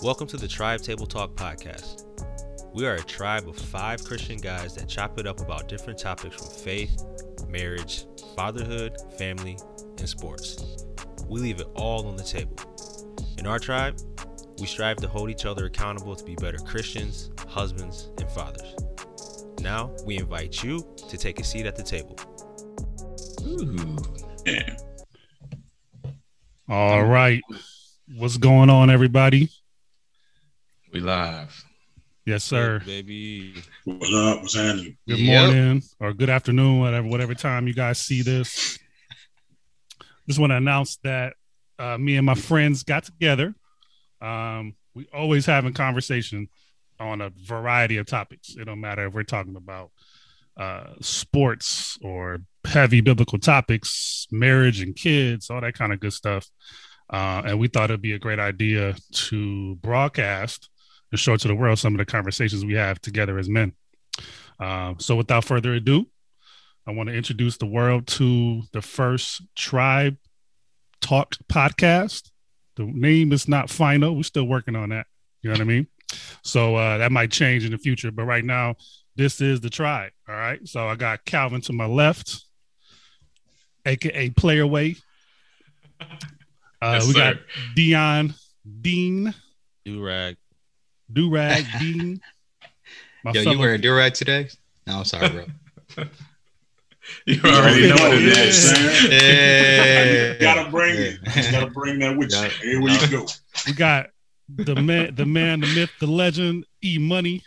Welcome to the Tribe Table Talk podcast. We are a tribe of five Christian guys that chop it up about different topics from faith, marriage, fatherhood, family, and sports. We leave it all on the table. In our tribe, we strive to hold each other accountable to be better Christians, husbands, and fathers. Now, we invite you to take a seat at the table. Ooh. Yeah. All right. What's going on, everybody? We live. Yes, sir. Baby. What's up? What's happening? Good Yep. morning or good afternoon, whatever, whatever time you guys see this. Just want to announce that uh, me and my friends got together. Um, we always having conversation on a variety of topics. It don't matter if we're talking about uh, sports or heavy biblical topics, marriage and kids, all that kind of good stuff. Uh, and we thought it'd be a great idea to broadcast and show to the world some of the conversations we have together as men. Uh, so, without further ado, I want to introduce the world to the first Tribe Talk podcast. The name is not final. We're still working on that. You know what I mean? So uh, that might change in the future. But right now, this is the tribe. All right. So I got Calvin to my left, aka Player Way. Uh, Yes, we got. Dion Dean, Do rag. Durag Dean. My Yo, you fellow- wearing durag today? No, I'm sorry, bro. You already know what it Yeah, is. You gotta bring it. You just gotta bring that with you. Yeah. Everywhere you go. we got the man, the man, the myth, the legend, E Money,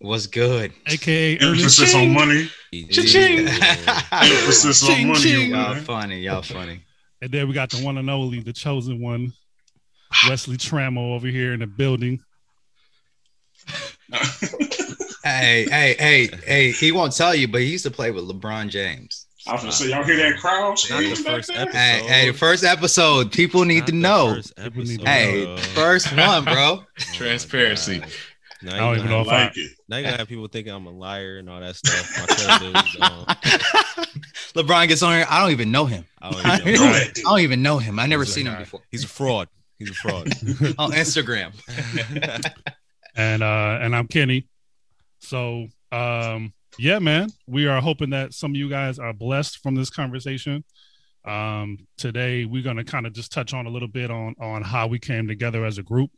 What's good? aka Ernest. Emphasis on money. Cha-ching. Emphasis on Ching, money. ching. Y'all funny. Y'all funny. And then we got the one and only, the chosen one, Wesley Trammell over here in the building. Hey, hey, hey, hey. He won't tell you, but he used to play with LeBron James. I was gonna say, y'all hear that crowd? Not the screaming back first there? episode. Hey, hey, the first episode. People need Not to know. first People need to episode. Hey, Oh first one, bro. Oh Transparency. my God. Now I don't even know have- if I- like it. Now you gotta have people thinking I'm a liar and all that stuff. My is gone. LeBron gets on here. I don't even know him. I don't even Know know. I don't even know him. I never He's a seen him before He's a fraud. He's a fraud. on Instagram. And uh and I'm Kenny. So um yeah, man, we are hoping that some of you guys are blessed from this conversation. Um today we're gonna kind of just touch on a little bit on on how we came together as a group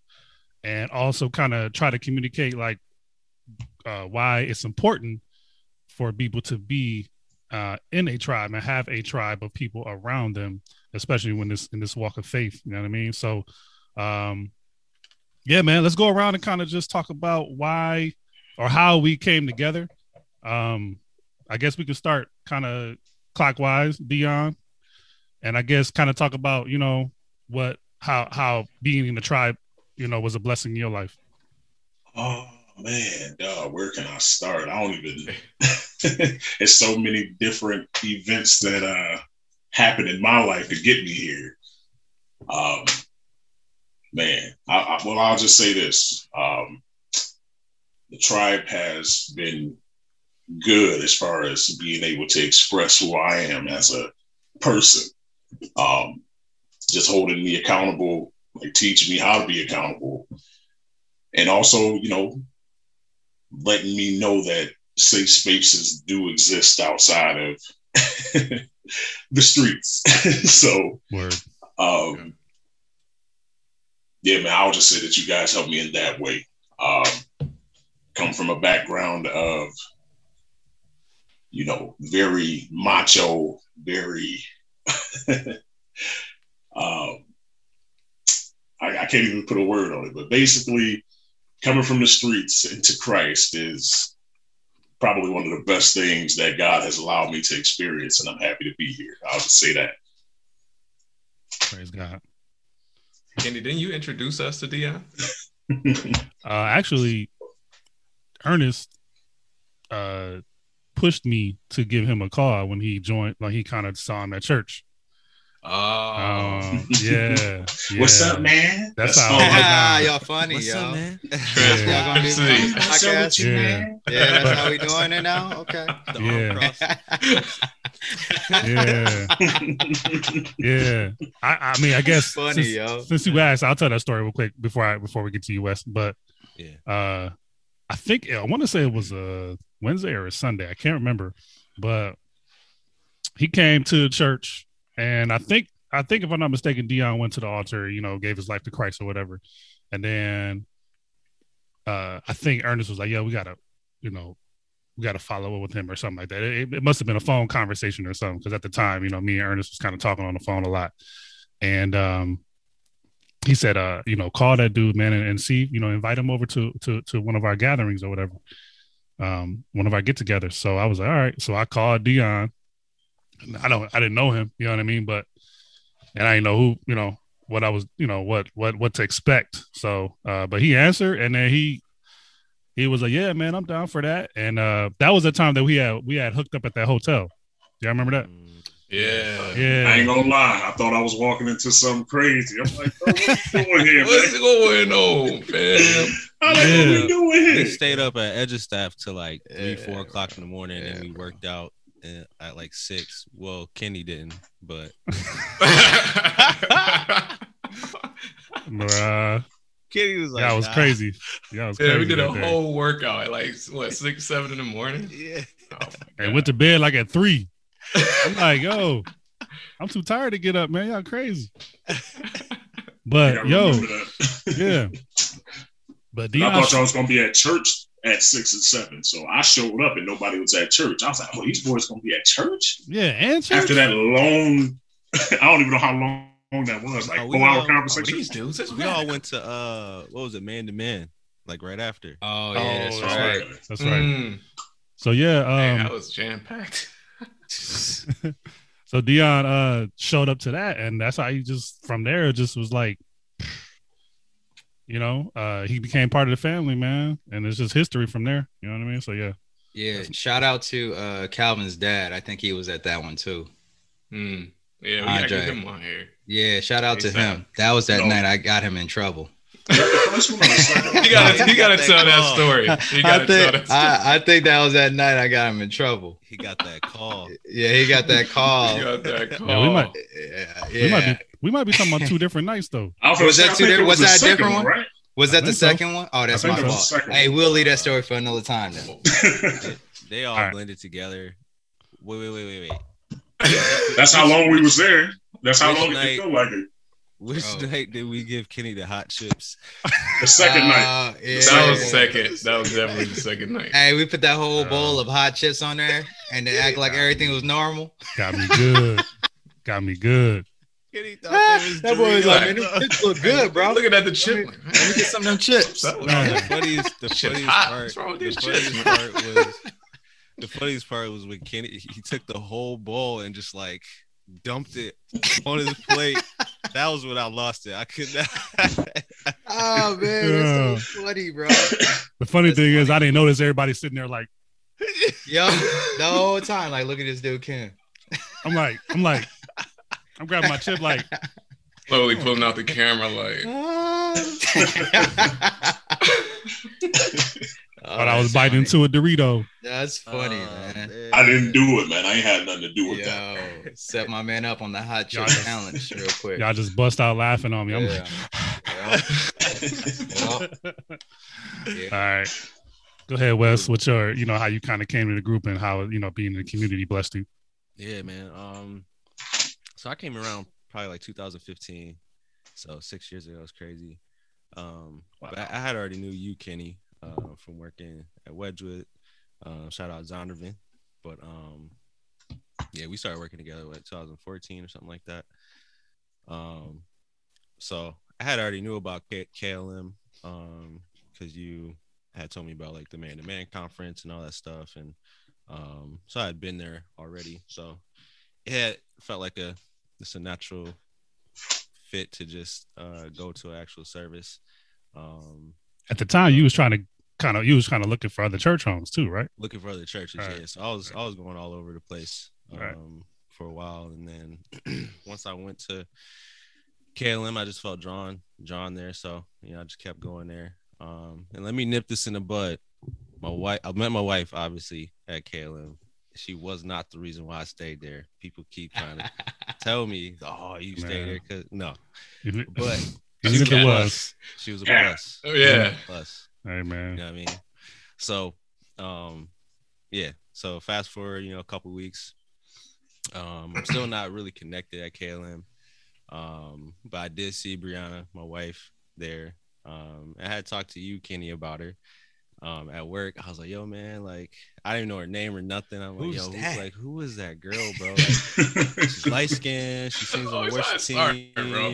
and also kind of try to communicate like uh why it's important for people to be uh in a tribe and have a tribe of people around them, especially when this in this walk of faith. You know what I mean? So um yeah, man, let's go around and kind of just talk about why or how we came together. Um, I guess we can start kind of clockwise, Dion, and I guess kind of talk about you know what how how being in the tribe, you know, was a blessing in your life. Oh man, dog, where can I start? I don't even. it's so many different events that uh happened in my life to get me here. Um, man, I, I, well, I'll just say this: um, the tribe has been good as far as being able to express who I am as a person. Um, just holding me accountable, like teaching me how to be accountable. And also you know letting me know that safe spaces do exist outside of the streets. So um yeah man i'll just say that you guys helped me in that way um come from a background of you know very macho very um I, I can't even put a word on it, but basically, coming from the streets into Christ is probably one of the best things that God has allowed me to experience, and I'm happy to be here. I'll just say that. Praise God. Kenny, didn't you introduce us to Dion? Uh, actually, Ernest uh pushed me to give him a call when he joined. Like he kind of saw him at church. Oh, Um, yeah, What's up, man? That's how- all no. y'all funny, What's yo. up, man? Y'all gonna do What's up with podcast? you, Yeah. man? Yeah, that's how we doing it now. Okay. The Yeah. Yeah, yeah. I, I mean, I guess Funny, since, yo. since you asked, I'll tell that story real quick before I before we get to US. But Yeah. uh, I think I want to say it was a Wednesday or a Sunday. I can't remember, but he came to church, and I think I think if I'm not mistaken, Dion went to the altar. You know, gave his life to Christ or whatever, and then uh, I think Ernest was like, "Yeah, we gotta, you know." We got to follow up with him or something like that. It, it must have been a phone conversation or something because at the time, you know, me and Ernest was kind of talking on the phone a lot, and um, he said, uh, you know, call that dude, man, and, and see, you know, invite him over to to to one of our gatherings or whatever, um, one of our get-togethers. So I was like, all right. So I called Dion. I don't, I didn't know him, you know what I mean, but and I didn't know who, you know, what I was, you know, what what what to expect. So, uh, but he answered, and then he he was like, yeah, man, I'm down for that. And uh, that was the time that we had we had hooked up at that hotel. Y'all remember that? Mm, Yeah. Yeah. I ain't gonna lie. I thought I was walking into something crazy. I'm like, bro, what you doing here, What's man? going on, man? I'm like, what Yeah. we doing We stayed up at Edge of Staff till like three, Yeah. four o'clock in the morning, and we bro. worked out at like six. Well, Kenny didn't, but Bruh. Kenny was like, that was "Nah." crazy. That was crazy. yeah, we did a that day. whole workout at like what six, seven in the morning. Yeah, Oh my and went to bed like at three. I'm like, yo, I'm too tired to get up, man. Y'all crazy. I But yo, yeah. But I thought y'all was gonna be at church at six and seven. So I showed up and nobody was at church. I was like, oh, these boys gonna be at church? yeah, and church. After that long, I don't even know how long that was, like Oh, we four hour all- Oh, conversation. these dudes, we all went to uh, what was it, man to man, like right after. Oh yeah, that's Oh, right. Okay. That's right. Mm, So yeah, man, um, that was jam packed. so Dion uh showed up to that, and that's how he just from there just was like, you know, uh he became part of the family, man, and it's just history from there. You know what I mean? So yeah, Yeah, shout out to uh Calvin's dad. I think he was at that one too. Mm, yeah, we gotta get him on here. Yeah, shout out to ASAP. him. That was that No. night I got him in trouble. Was that the first one or the second one? You gotta, He you got gotta that tell that story. You I gotta tell think that story. I, I think that was that night I got him in trouble. He got that call. Yeah, he got that call. You got that call. yeah, we might Yeah, we might be we might be talking about two different nights though. I was, Was that two different- it was that a different one? right? Was that the think so. second one? Oh, that's I my that fault. Hey, one. we'll leave that story for another time then. They all All right. blended together. Wait, wait, wait, wait, wait. That's how long we was there. That's how Which long night? it felt like it. Which Oh. night did we give Kenny the hot chips? The second night. Uh, yeah. That was second. That was definitely the second night. Hey, we put that whole Uh, bowl of hot chips on there and they act like everything was normal. Got me good. Got me good. Kenny thought that boy was like, man, these chips look good, bro. Looking at the chip. Let me get some of them chips. No, the funniest, the funniest part, What's wrong with the these funniest chips? part was the funniest part was when Kenny he took the whole bowl and just like dumped it on his plate. That was when I lost it. I could not. Oh man, that's so funny, bro. The funny That's thing is. I didn't notice everybody sitting there like Yo, the whole time, like, look at this dude, Ken. I'm like I'm like I'm grabbing my chip like Slowly pulling out the camera, like but I was biting into a Dorito. That's funny, Oh, man. I didn't do it, man. I ain't had nothing to do with that. Yo, set my man up on the hot chip Y'all just- challenge real quick. Y'all just bust out laughing on me. I'm Yeah. like, Yeah. Yeah. all right. Go ahead, Wes. What's your, you know, how you kind of came to the group and how, you know, being in the community blessed you. Yeah, man. Um, so I came around probably like 2015, so six years ago. It's crazy. Um, but I, I had already knew you, Kenny, uh, from working at Wedgwood. Uh, shout out Zondervan. But um, yeah, we started working together like 2014 or something like that. Um, so I had already knew about K- KLM um because you had told me about like the man to man conference and all that stuff and um so I had been there already so it had felt like a it's a natural fit to just uh go to an actual service. Um At the time, you was trying to kind of, you was kind of looking for other church homes too, right? looking for other churches Right. yeah. So I was I was going all over the place um Right. for a while. And then once I went to KLM I just felt drawn drawn there. So you know I just kept going there. Um and let me nip this in the bud. My wife I met my wife obviously at KLM she was not the reason why I stayed there. People keep trying to tell me, "Oh, you stayed there because no." But she it was- was, She was a Yeah. plus. Oh, yeah. Plus. hey You know what I mean? So, um, yeah. So fast forward, you know, a couple weeks. Um, I'm still not really connected at KLM. Um, but I did see Brianna, my wife, there. Um, I had talked to you, Kenny, about her. Um, at work, I was like, "Yo, man, like, I didn't know her name or nothing." I'm like, Who's "Yo, that? who's like, who is that girl, bro?" Like, she's light skinned. She sings on the worship team. bro.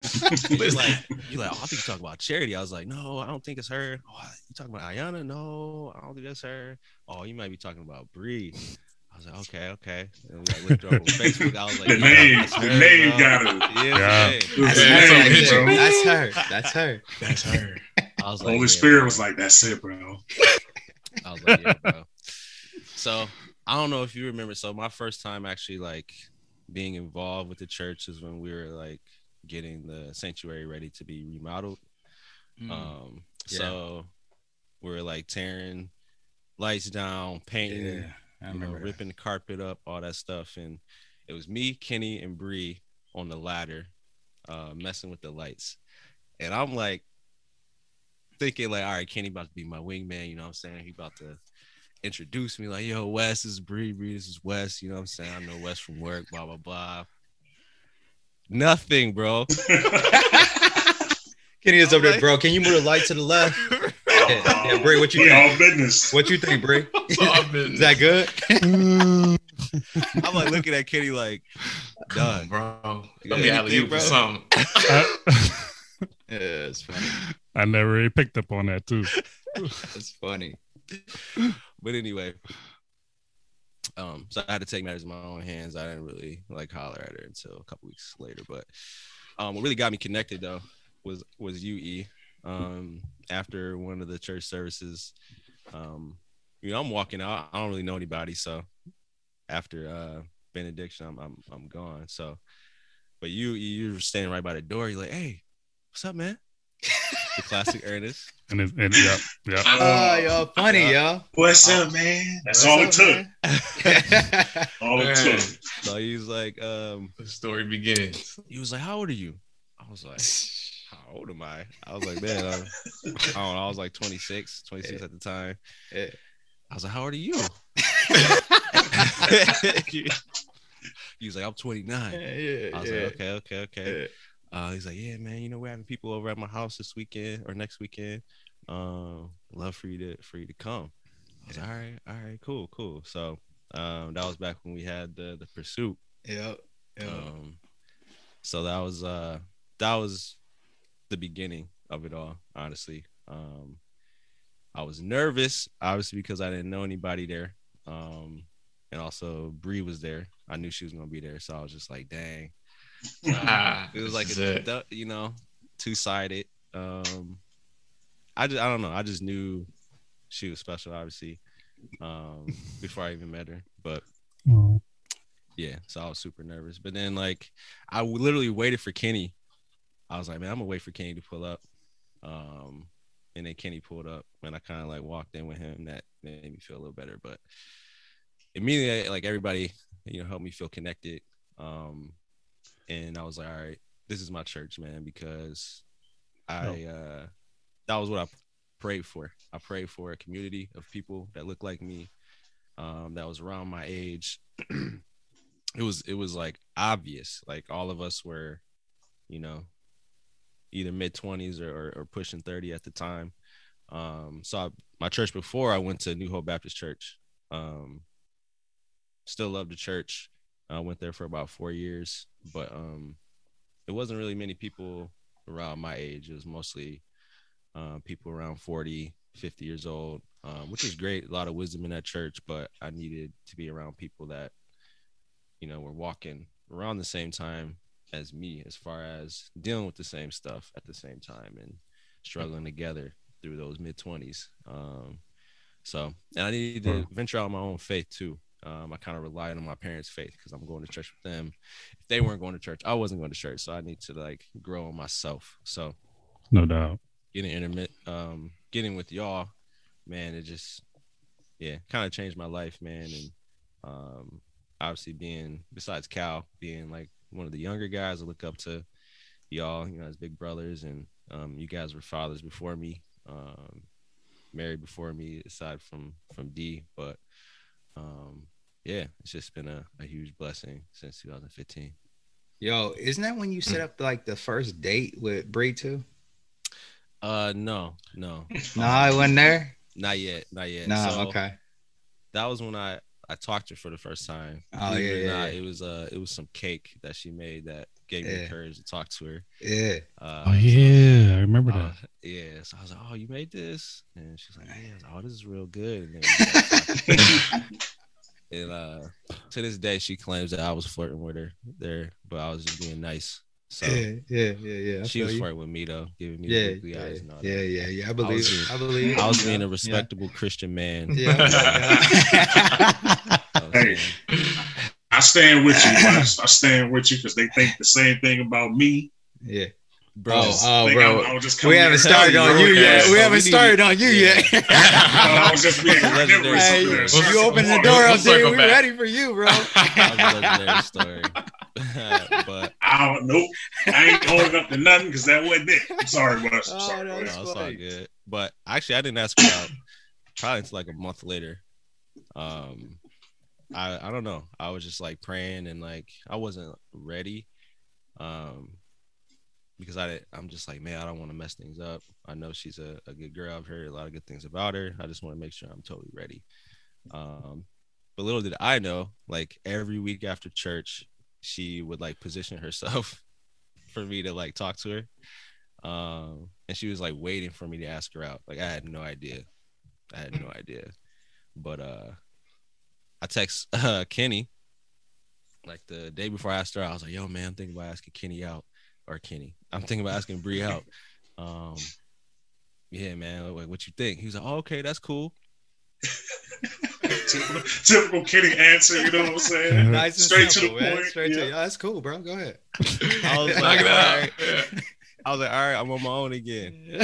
And you're like, you're like, oh, I think you're talking about Charity. I was like, no, I don't think it's her. Oh, you talking about Ayana? No, I don't think that's her. Oh, you might be talking about Bree. I was like, okay, okay. And we like looked her up on Facebook. I was like, The yeah, name- the her, name bro. got her. Yeah, Yeah. it's name. That's Yeah, her. that's right on it, there. bro. That's her. That's her. That's her. I was like, Holy yeah, Spirit bro. was like, "That's it, bro." I was like, yeah, bro. So I don't know if you remember. So my first time actually like being involved with the church is when we were like getting the sanctuary ready to be remodeled. Mm. Um, Yeah. so we're like tearing lights down, painting, yeah, I you know, ripping the carpet up, all that stuff. And it was me, Kenny, and Bree on the ladder, uh, messing with the lights. And I'm like thinking, like, all right, Kenny about to be my wingman, you know what I'm saying? He about to introduce me, like, yo, Wes this is Bree, Bree, this is Wes, you know what I'm saying? I know Wes from work, blah, blah, blah. Nothing, bro. Kenny is over there, bro. Can you move the light to the left? Yeah, yeah, Bray, what you We think? all business. What you think, Bray? all business. Is that good? I'm like looking at Kenny like, done. bro. Let me anything, alley you bro? for something. Uh, yeah, it's funny. I never really picked up on that too. It's funny. But anyway, um, so I had to take matters in my own hands. I didn't really like holler at her until a couple weeks later. But um, what really got me connected though was was UE. Um, after one of the church services, um, you know, I'm walking out. I don't really know anybody, so after uh benediction, I'm I'm I'm gone. So, but you you were standing right by the door. You're like, hey, what's up, man? the classic Ernest. And, it, and yeah, yeah. Oh, y'all funny, y'all. What's up, man? That's all it took. took. All it took. So he was like, um, The story begins. he was like, "How old are you?" I was like, "How old am I?" I was like, "Man, I'm, I don't know." I was like 26, 26 at the time. Yeah. I was like, "How old are you?" he was like, "I'm 29." yeah, I was yeah. like, "Okay, okay, okay." Yeah. Uh, he's like, "Yeah, man. You know, we're having people over at my house this weekend or next weekend. Um, love for you to for you to come." I was like, "All right, all right, cool, cool." So, um, that was back when we had the the pursuit. Yep. Yep. Um, so that was uh that was the beginning of it all, honestly. Um, I was nervous, obviously, because I didn't know anybody there. Um, and also Bree was there. I knew she was gonna be there, so I was just like, dang. Ah, It was like this a is it. du- you know, two sided. Um, I just I don't know. I just knew she was special, obviously. Um, before I even met her, but Oh, yeah, so I was super nervous. But then like I literally waited for Kenny. I was like, man, I'm gonna wait for Kenny to pull up. Um, and then Kenny pulled up, and I kind of like walked in with him. That made me feel a little better. But immediately, like everybody, you know, helped me feel connected. Um, and I was like, all right, this is my church, man, because I uh, that was what I prayed for. I prayed for a community of people that looked like me, um, that was around my age. it was it was like obvious, like all of us were, you know, either mid twenties or, or or pushing thirty at the time. Um, so I, my church before I went to New Hope Baptist Church. Um, still loved the church. I went there for about four years, but um, it wasn't really many people around my age. It was mostly uh, people around 40, 50 years old, um, which is great. A lot of wisdom in that church, but I needed to be around people that, you know, were walking around the same time as me, as far as dealing with the same stuff at the same time and struggling together through those mid 20s. Um, so, and I needed to venture out my own faith too. Um, I kind of relied on my parents' faith because I'm going to church with them. If they weren't going to church, I wasn't going to church. So I need to like grow on myself. So no doubt. getting intermit, um, getting with y'all, man, it just yeah, kind of changed my life, man. And um, obviously being besides Cal, being like one of the younger guys, I look up to y'all, you know, as big brothers, and um, you guys were fathers before me, um, married before me, aside from from D, but um, yeah, it's just been a, a huge blessing since 2015. Yo, isn't that when you set up like the first date with Bree too? Uh, no, no, No, I wasn't there. not yet, not yet. No, So, okay. That was when I I talked to her for the first time. Oh, yeah, it yeah, not, yeah. It was uh, it was some cake that she made that gave me Yeah. the courage to talk to her. Yeah. Uh, Oh yeah, I remember uh, that. yeah, so I was like, "Oh, you made this?" And she's like, "Yeah." Like, "Oh, this is real good." And, then we started talking. and uh, to this day, she claims that I was flirting with her there, but I was just being nice. So Yeah, yeah, yeah, yeah. I she was flirting with me though, giving me Yeah, the yeah, eyes and all yeah, that. yeah, yeah. I was believe being- it. I believe. I was being a respectable Christian man. Yeah. yeah. I Hey. saying, I stand with you. I, I stand with you because they think the same thing about me. yeah. Bro, Oh, oh, Think bro. I, I was just We haven't started on you yet. We haven't started on you yet. I was just being Hey, if you the open the door We'll up there, we back. ready for you, bro. that was a legendary story. but I don't know. I ain't holding up to nothing because that wasn't it. I'm sorry, Wes. I'm Oh, sorry. no, Wes. it's all good. But actually, I didn't ask her out probably until like a month later. Um, I I don't know. I was just like praying and like I wasn't ready. Um, because I I'm just like man, I don't want to mess things up. I know she's a, a good girl. I've heard a lot of good things about her. I just want to make sure I'm totally ready. Um, but little did I know, like every week after church, she would like position herself for me to like talk to her. Um, and she was like waiting for me to ask her out. Like I had no idea. I had no idea. But uh I text uh Kenny like the day before I asked her. I was like, yo man, I'm thinking about asking Kenny out or Kenny. I'm thinking about asking Bree out. Um yeah, man, like, what you think? He was like, oh, okay, that's cool. typical, typical Kenny answer. You know what I'm saying? Nice and Straight to the man. point, Straight to yeah. That's cool, bro. Go ahead. I was Knock like, it out. right. Yeah. I was like, all right, I'm on my own again.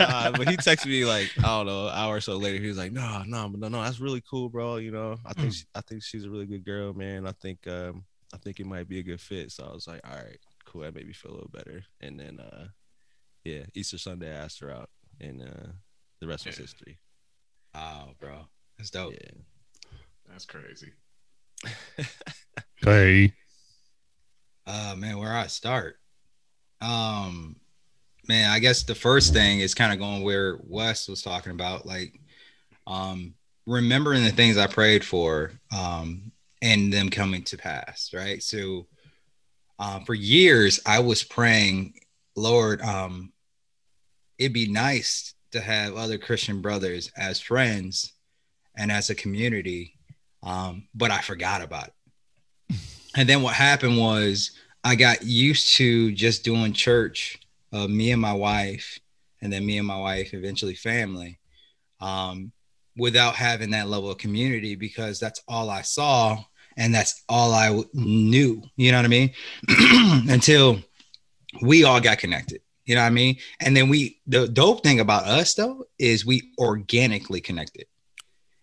Uh, but he texted me like I don't know, an hour or so later. He was like, "No, no, no, no, that's really cool, bro. You know, I think she, I think she's a really good girl, man. I think um, I think it might be a good fit." So I was like, "All right, cool. That made me feel a little better." And then, uh, yeah, Easter Sunday, I asked her out, and uh, the rest was history. oh, bro. That's dope. Yeah. That's crazy. Hey, Uh man, where I start? Um man, I guess the first thing is kind of going where Wes was talking about, like um remembering the things I prayed for um and them coming to pass, right? So um for years I was praying, Lord, um it'd be nice to have other Christian brothers as friends and as a community. Um, but I forgot about it. And then what happened was I got used to just doing church, uh, me and my wife, and then me and my wife, eventually family, um, without having that level of community because that's all I saw and that's all I w- knew. You know what I mean? Until we all got connected. You know what I mean? And then we, the dope thing about us though is we organically connected.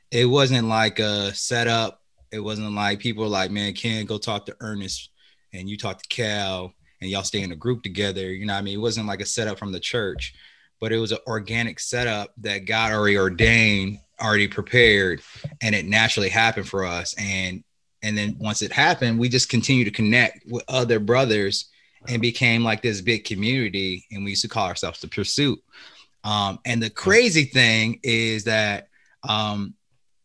It wasn't like a setup. It wasn't like people were like, man, Ken, go talk to Ernest and you talk to Cal and y'all stay in a group together. You know what I mean? It wasn't like a setup from the church, but it was an organic setup that God already ordained, already prepared, and it naturally happened for us. And and then once it happened, we just continued to connect with other brothers and became like this big community. And we used to call ourselves the Pursuit. Um, and the crazy thing is that um,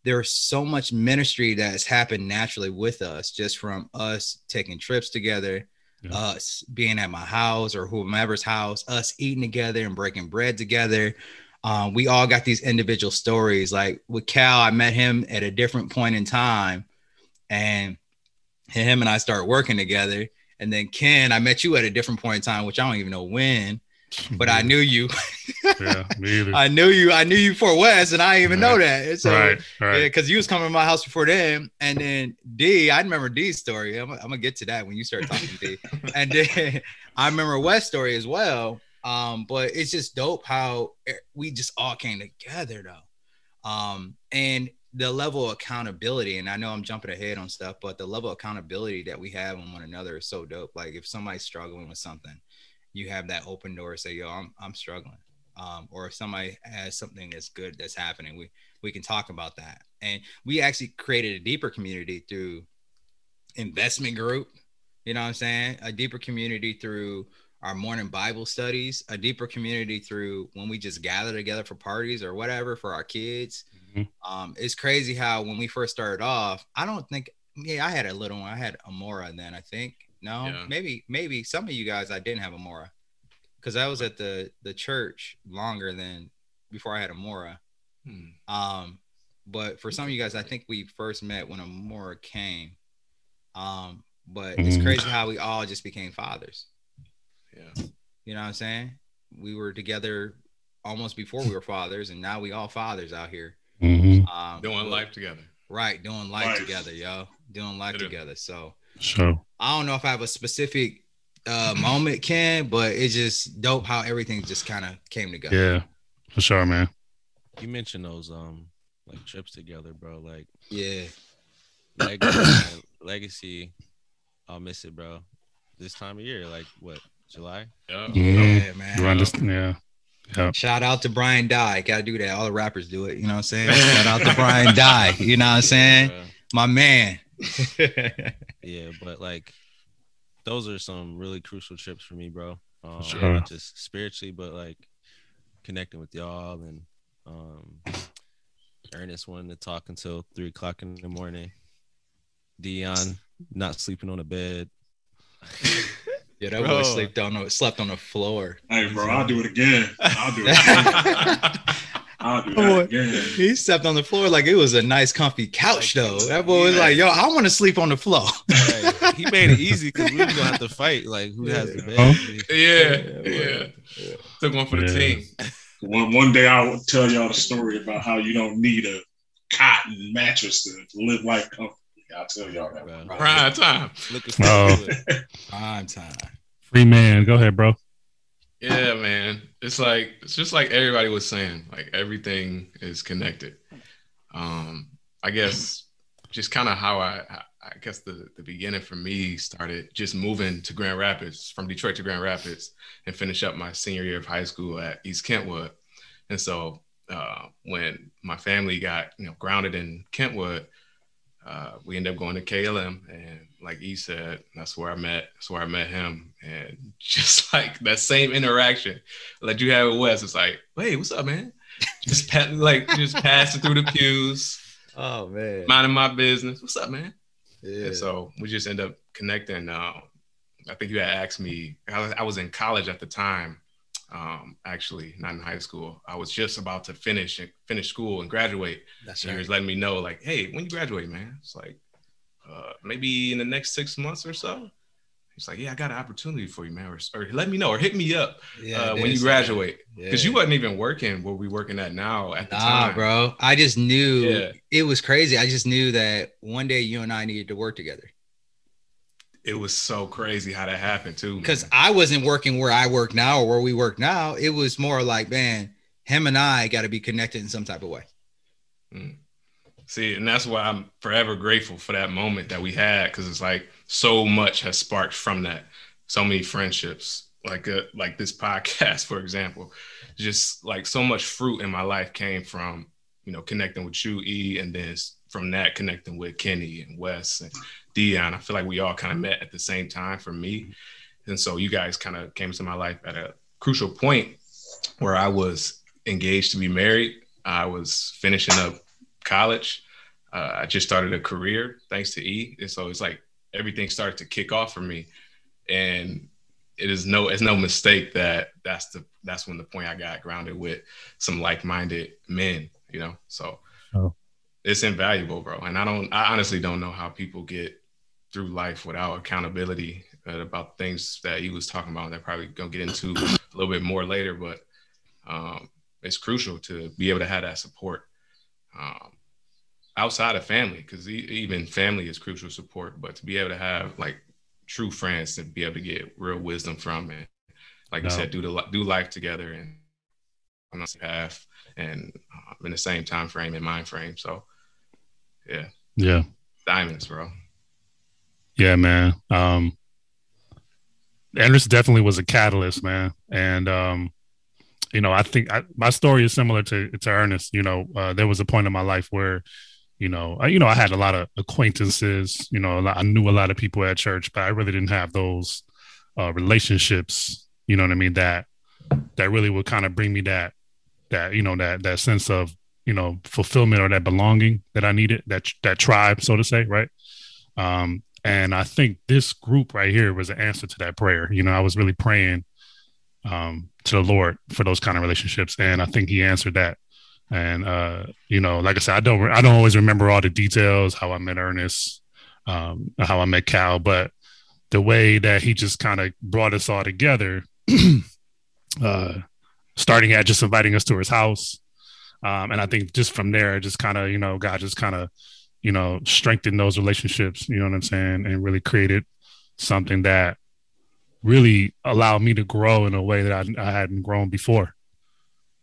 there's so much ministry that has happened naturally with us, just from us taking trips together, Yeah. us being at my house or whomever's house, us eating together and breaking bread together. Um, we all got these individual stories. Like with Cal, I met him at a different point in time, and him and I start working together. And then Ken, I met you at a different point in time, which I don't even know when, but I knew you. yeah, me either. I knew you. I knew you for West, and I didn't even know that. So, right, right. yeah, because you was coming to my house before then, and then D, I remember D's story. I'm, I'm gonna get to that when you start talking D. And then I remember West's story as well. Um, but it's just dope how e- we just all came together though. Um, and the level of accountability, and I know I'm jumping ahead on stuff, but the level of accountability that we have on one another is so dope. Like if somebody's struggling with something, you have that open door say, yo, I'm I'm struggling. Um, or if somebody has something that's good that's happening, we we can talk about that. And we actually created a deeper community through investment group. You know what I'm saying? A deeper community through our morning Bible studies, a deeper community through when we just gather together for parties or whatever for our kids. Mm-hmm. Um, it's crazy how when we first started off, I don't think, yeah, I had a little one. I had Amora then, I think. No, yeah. maybe, maybe some of you guys, I didn't have Amora because I was at the the church longer than before I had Amora. Hmm. Um, but for some of you guys, I think we first met when Amora came. Um, but mm-hmm. it's crazy how we all just became fathers. Yeah. You know what I'm saying? We were together almost before we were fathers, and now we all fathers out here. Mm-hmm. Um, doing but, life together. Right, doing life, life. together, yo. Doing life together. So sure. I don't know if I have a specific uh moment, Ken, but it's just dope how everything just kind of came together. Yeah, for sure, man. You mentioned those um like trips together, bro. Like yeah, legacy, legacy. I'll miss it, bro. This time of year, like what July? Yeah, yeah man. Understand, yeah. Yep. Shout out to Brian Dye. Gotta do that. All the rappers do it. You know what I'm saying? Shout out to Brian Dye. You know what I'm saying? Yeah, My man. yeah, but like those are some really crucial trips for me, bro. Um, sure. Not just spiritually, but like connecting with y'all and um, Ernest wanting to talk until three o'clock in the morning. Dion not sleeping on a bed. yeah, that bro. boy slept on the, slept on the floor. Hey, bro, I'll do it again. I'll do it. Again. I'll do that again. He slept on the floor like it was a nice, comfy couch, though. That boy was like, "Yo, I want to sleep on the floor." Right. He made it easy because we were gonna have to fight. Like, who has the bed? Yeah, yeah. yeah. Took one for the team. One one day I will tell y'all the story about how you don't need a cotton mattress to live life comfortably. I'll tell y'all that. One. Prime time. Looking forward oh. Prime time. Free man. Go ahead, bro. Yeah, man. It's like it's just like everybody was saying. Like everything is connected. Um, I guess just kind of how I I guess the the beginning for me started just moving to Grand Rapids from Detroit to Grand Rapids and finish up my senior year of high school at East Kentwood. And so uh, when my family got you know grounded in Kentwood, uh, we ended up going to KLM, and like he said, that's where I met. That's where I met him, and just like that same interaction, like you have with Wes, it's like, hey, what's up, man? Just pat, like just passing through the pews. Oh man, minding my business. What's up, man? Yeah. And so we just end up connecting. Uh, I think you had asked me. I was, I was in college at the time, um, actually, not in high school. I was just about to finish finish school and graduate. That's right. He was letting me know, like, hey, when you graduate, man, it's like uh, maybe in the next six months or so. He's like, yeah, I got an opportunity for you, man, or, or let me know, or hit me up yeah, uh, when you graduate, because yeah. you wasn't even working where we working at now at the nah, time, bro. I just knew yeah. it was crazy. I just knew that one day you and I needed to work together it was so crazy how that happened too. Because I wasn't working where I work now or where we work now. It was more like, man, him and I got to be connected in some type of way. Mm. See, and that's why I'm forever grateful for that moment that we had because it's like so much has sparked from that. So many friendships, like a, uh, like this podcast, for example, just like so much fruit in my life came from you know connecting with you, E, and then from that connecting with Kenny and Wes and Dion. I feel like we all kind of met at the same time for me. And so you guys kind of came to my life at a crucial point where I was engaged to be married. I was finishing up college. Uh, I just started a career thanks to E. And so it's like everything started to kick off for me. And it is no it's no mistake that that's the that's when the point I got grounded with some like-minded men, you know. So oh. It's invaluable, bro. And I don't I honestly don't know how people get through life without accountability uh, about things that he was talking about that probably gonna get into a little bit more later but um, it's crucial to be able to have that support um, outside of family because even family is crucial support but to be able to have like true friends to be able to get real wisdom from and like no. you said do the do life together and on the path and uh, in the same time frame and mind frame. So, yeah, Yeah. diamonds, bro. Yeah, man. Um Anderson definitely was a catalyst, man. And um, you know, I think I, my story is similar to to Ernest. You know, uh, there was a point in my life where, you know, I, you know, I had a lot of acquaintances. You know, I knew a lot of people at church, but I really didn't have those uh, relationships. You know what I mean? That that really would kind of bring me that that you know that that sense of you know fulfillment or that belonging that I needed that that tribe, so to say, right? Um, and I think this group right here was an answer to that prayer. You know, I was really praying um, to the Lord for those kind of relationships, and I think He answered that. And uh, you know, like I said, I don't I don't always remember all the details how I met Ernest, um, how I met Cal, but the way that he just kind of brought us all together, uh, starting at just inviting us to his house, um, and I think just from there, just kind of you know, God just kind of you know, strengthened those relationships, you know what I'm saying, and really created something that really allowed me to grow in a way that I, I hadn't grown before.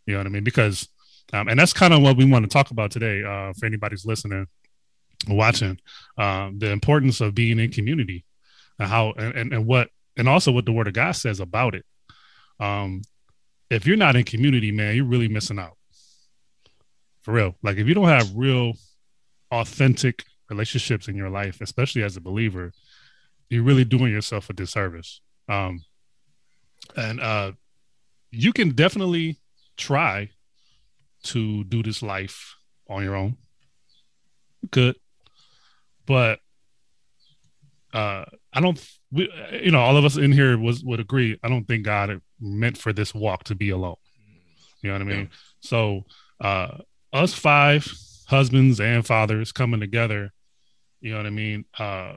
You know what I mean? Because, um, and that's kind of what we want to talk about today uh, for anybody's listening, watching, um, the importance of being in community and how, and, and, and what, and also what the word of God says about it. Um, if you're not in community, man, you're really missing out. For real. Like if you don't have real authentic relationships in your life, especially as a believer, you're really doing yourself a disservice. Um, and uh, you can definitely try to do this life on your own. You could, but uh, I don't. We, you know, all of us in here was would agree. I don't think God meant for this walk to be alone. You know what I mean? Yeah. So, uh, us five husbands and fathers coming together, you know what I mean? Uh,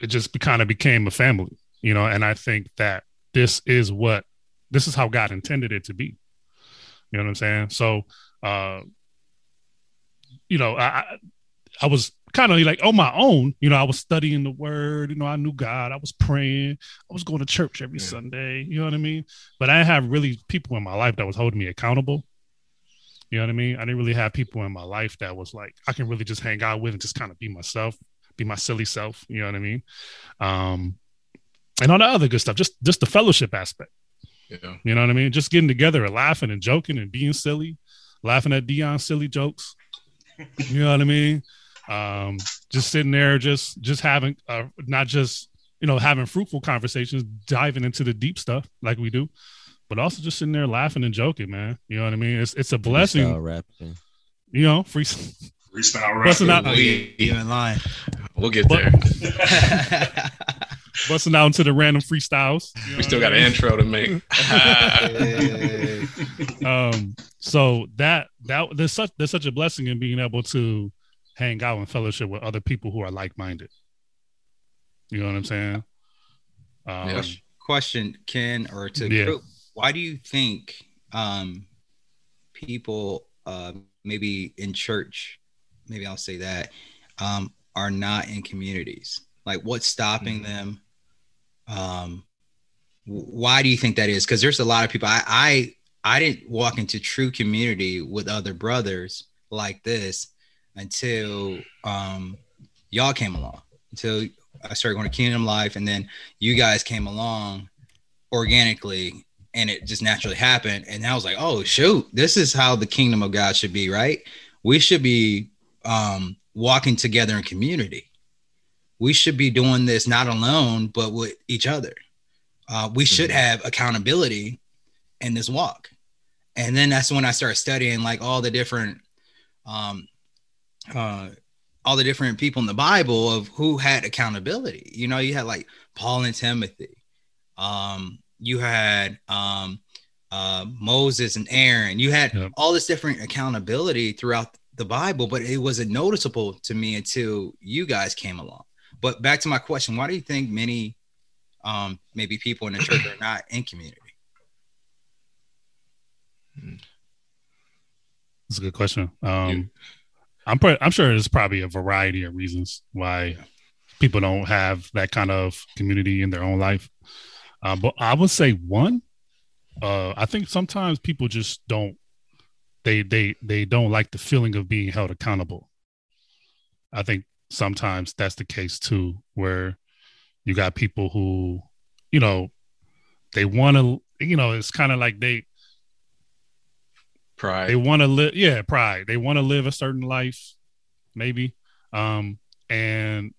it just kind of became a family, you know, and I think that this is what this is how God intended it to be. You know what I'm saying? So, uh, you know, I I was kind of like on my own. You know, I was studying the Word. You know, I knew God. I was praying. I was going to church every yeah. Sunday. You know what I mean? But I didn't have really people in my life that was holding me accountable. You know what I mean? I didn't really have people in my life that was like I can really just hang out with and just kind of be myself, be my silly self. You know what I mean? Um, and all the other good stuff, just just the fellowship aspect. Yeah. You know what I mean? Just getting together and laughing and joking and being silly, laughing at Dion's silly jokes. you know what I mean? Um, just sitting there, just just having uh, not just you know having fruitful conversations, diving into the deep stuff like we do, but also just sitting there laughing and joking, man. You know what I mean? It's it's a blessing. Freestyle rapping. You know, free freestyle rapping. Out, oh, you in line. We'll get there. busting out into the random freestyles. You know we still got an intro to make. um, so that that there's such there's such a blessing in being able to hang out and fellowship with other people who are like minded. You know what I'm saying? Um, question, question, Ken, or to yeah. group why do you think um, people uh, maybe in church maybe i'll say that um, are not in communities like what's stopping mm-hmm. them um, why do you think that is because there's a lot of people I, I i didn't walk into true community with other brothers like this until um, y'all came along until i started going to kingdom life and then you guys came along organically and it just naturally happened. And I was like, oh shoot, this is how the kingdom of God should be, right? We should be um, walking together in community. We should be doing this not alone, but with each other. Uh, we should mm-hmm. have accountability in this walk. And then that's when I started studying like all the different, um, uh, all the different people in the Bible of who had accountability. You know, you had like Paul and Timothy, um, you had um, uh, Moses and Aaron. You had yep. all this different accountability throughout the Bible, but it wasn't noticeable to me until you guys came along. But back to my question, why do you think many um, maybe people in the church are not in community? That's a good question. Um, I'm pre- I'm sure there's probably a variety of reasons why people don't have that kind of community in their own life. Uh, but I would say one, uh, I think sometimes people just don't they they they don't like the feeling of being held accountable. I think sometimes that's the case too, where you got people who, you know, they want to, you know, it's kind of like they Pride. they want to live, yeah, pride. They want to live a certain life, maybe, um, and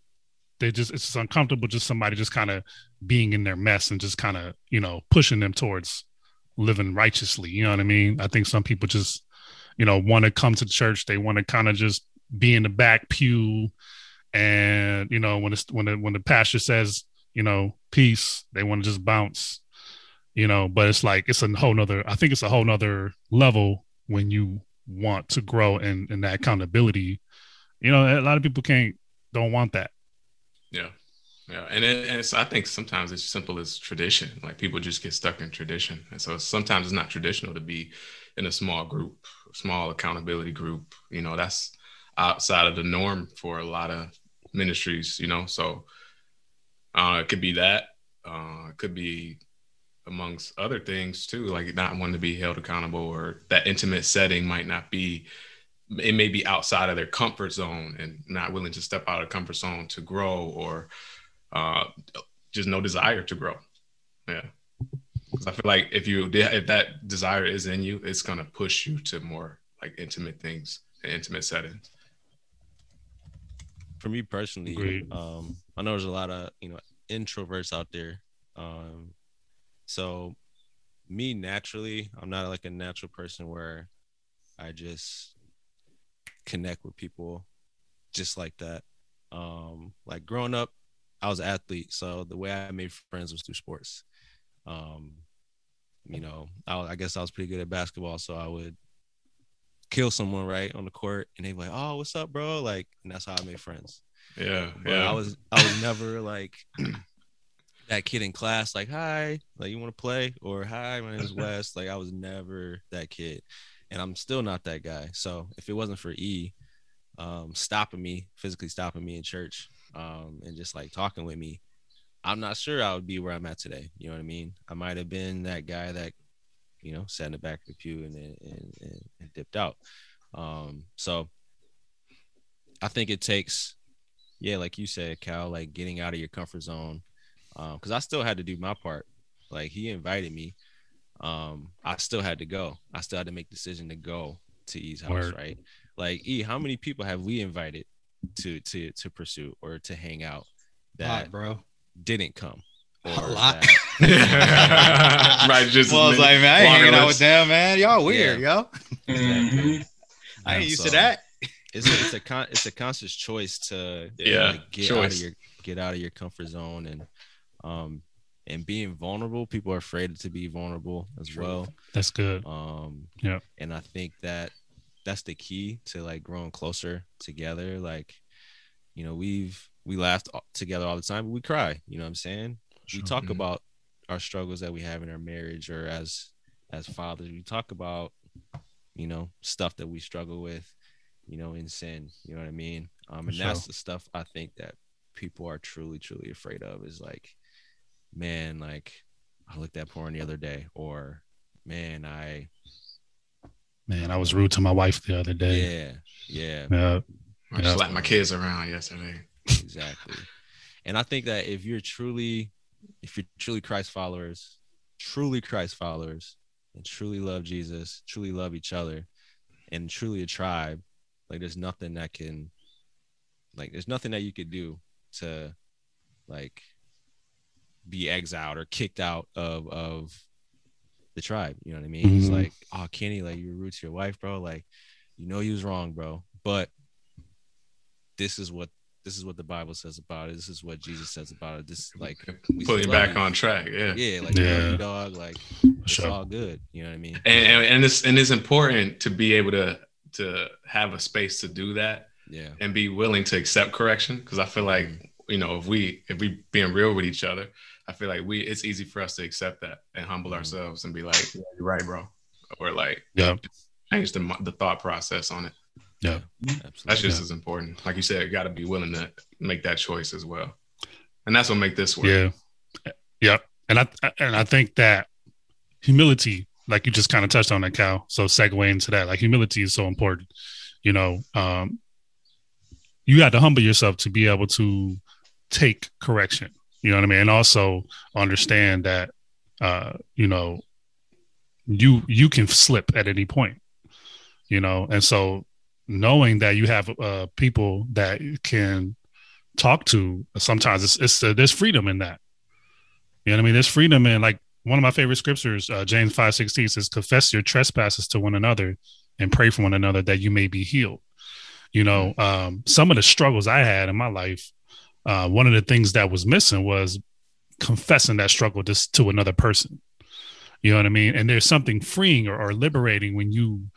they just it's just uncomfortable. Just somebody just kind of being in their mess and just kind of you know pushing them towards living righteously. You know what I mean? I think some people just you know want to come to church. They want to kind of just be in the back pew, and you know when it's when the when the pastor says you know peace, they want to just bounce. You know, but it's like it's a whole nother. I think it's a whole nother level when you want to grow and and that accountability. You know, a lot of people can't don't want that. Yeah. Yeah. And, it, and it's, I think sometimes it's simple as tradition. Like people just get stuck in tradition. And so sometimes it's not traditional to be in a small group, small accountability group. You know, that's outside of the norm for a lot of ministries, you know. So uh, it could be that. Uh, it could be amongst other things too, like not wanting to be held accountable or that intimate setting might not be it may be outside of their comfort zone and not willing to step out of comfort zone to grow or uh, just no desire to grow. Yeah. Cause I feel like if you if that desire is in you, it's gonna push you to more like intimate things and intimate settings. For me personally, Agreed. um, I know there's a lot of you know introverts out there. Um, so me naturally, I'm not like a natural person where I just connect with people just like that. Um, like growing up, I was an athlete, so the way I made friends was through sports. Um, you know, I, I guess I was pretty good at basketball, so I would kill someone right on the court, and they'd be like, "Oh, what's up, bro?" Like, and that's how I made friends. Yeah. But yeah. I was I was never like that kid in class, like, hi, like you want to play? Or hi, my name is Wes. like I was never that kid. And I'm still not that guy. So if it wasn't for E um stopping me, physically stopping me in church, um, and just like talking with me, I'm not sure I would be where I'm at today. You know what I mean? I might have been that guy that, you know, sat in the back of the pew and and, and, and dipped out. Um, so I think it takes yeah, like you said, Cal, like getting out of your comfort zone. Um, because I still had to do my part. Like he invited me. Um, I still had to go. I still had to make decision to go to E's house, Word. right? Like E, how many people have we invited to to to pursue or to hang out that Lot, bro. didn't come? A lot. that- right. Just Well, I was like, man, I ain't hanging out with them, man. Y'all weird, yo. Mhm. I ain't used so- to that. it's a, it's a con- it's a conscious choice to Yeah, like, get out of your get out of your comfort zone and um and being vulnerable people are afraid to be vulnerable as well That's good. um Yeah. and i think that that's the key to like growing closer together like you know we've we laughed all- together all the time but we cry you know what i'm saying we Sure. talk Mhm. about our struggles that we have in our marriage or as as fathers we talk about you know stuff that we struggle with you know in sin you know what i mean um For and that's the stuff i think that people are truly truly afraid of is like man like i looked at porn the other day or man i Man, I was rude to my wife the other day. yeah yeah Yeah. I Yeah. slapped my kids around yesterday. exactly and i think that if you're truly if you're truly christ followers truly christ followers and truly love jesus truly love each other and truly a tribe like there's nothing that can like there's nothing that you could do to like be exiled or kicked out of of the tribe you know what i mean it's Mhm. like oh kenny like you were rude to your wife bro like you know you was wrong bro but this is what this is what the bible says about it this is what jesus says about it this like we Put you back you. on track. Yeah. yeah like Yeah. yeah. dog like it's sure. all good you know what i mean And, and and it's and it's important to be able to to have a space to do that yeah and be willing to accept correction because I feel like you know if we if we being real with each other, I feel like we it's easy for us to accept that and humble Mhm. ourselves and be like, yeah, you're right, bro, or like Yeah. change the the thought process on it. Yeah. absolutely That's just Yeah. as important. Like you said, you got to be willing to make that choice as well, and that's what make this work. Yeah. Yeah. And I and I think that humility like you just kind of touched on that, Cal. So segue into that, like humility is so important. You know, um, you got to humble yourself to be able to take correction. You know what I mean, and also understand that, uh, you know, you you can slip at any point. You know, and so knowing that you have uh, people that can talk to, sometimes it's, it's uh, there's freedom in that. You know what I mean? There's freedom in like one of my favorite scriptures, uh, James five sixteen says, "Confess your trespasses to one another and pray for one another that you may be healed." You know, um, some of the struggles I had in my life, uh, one of the things that was missing was confessing that struggle just to another person. You know what I mean? And there's something freeing or, or liberating when you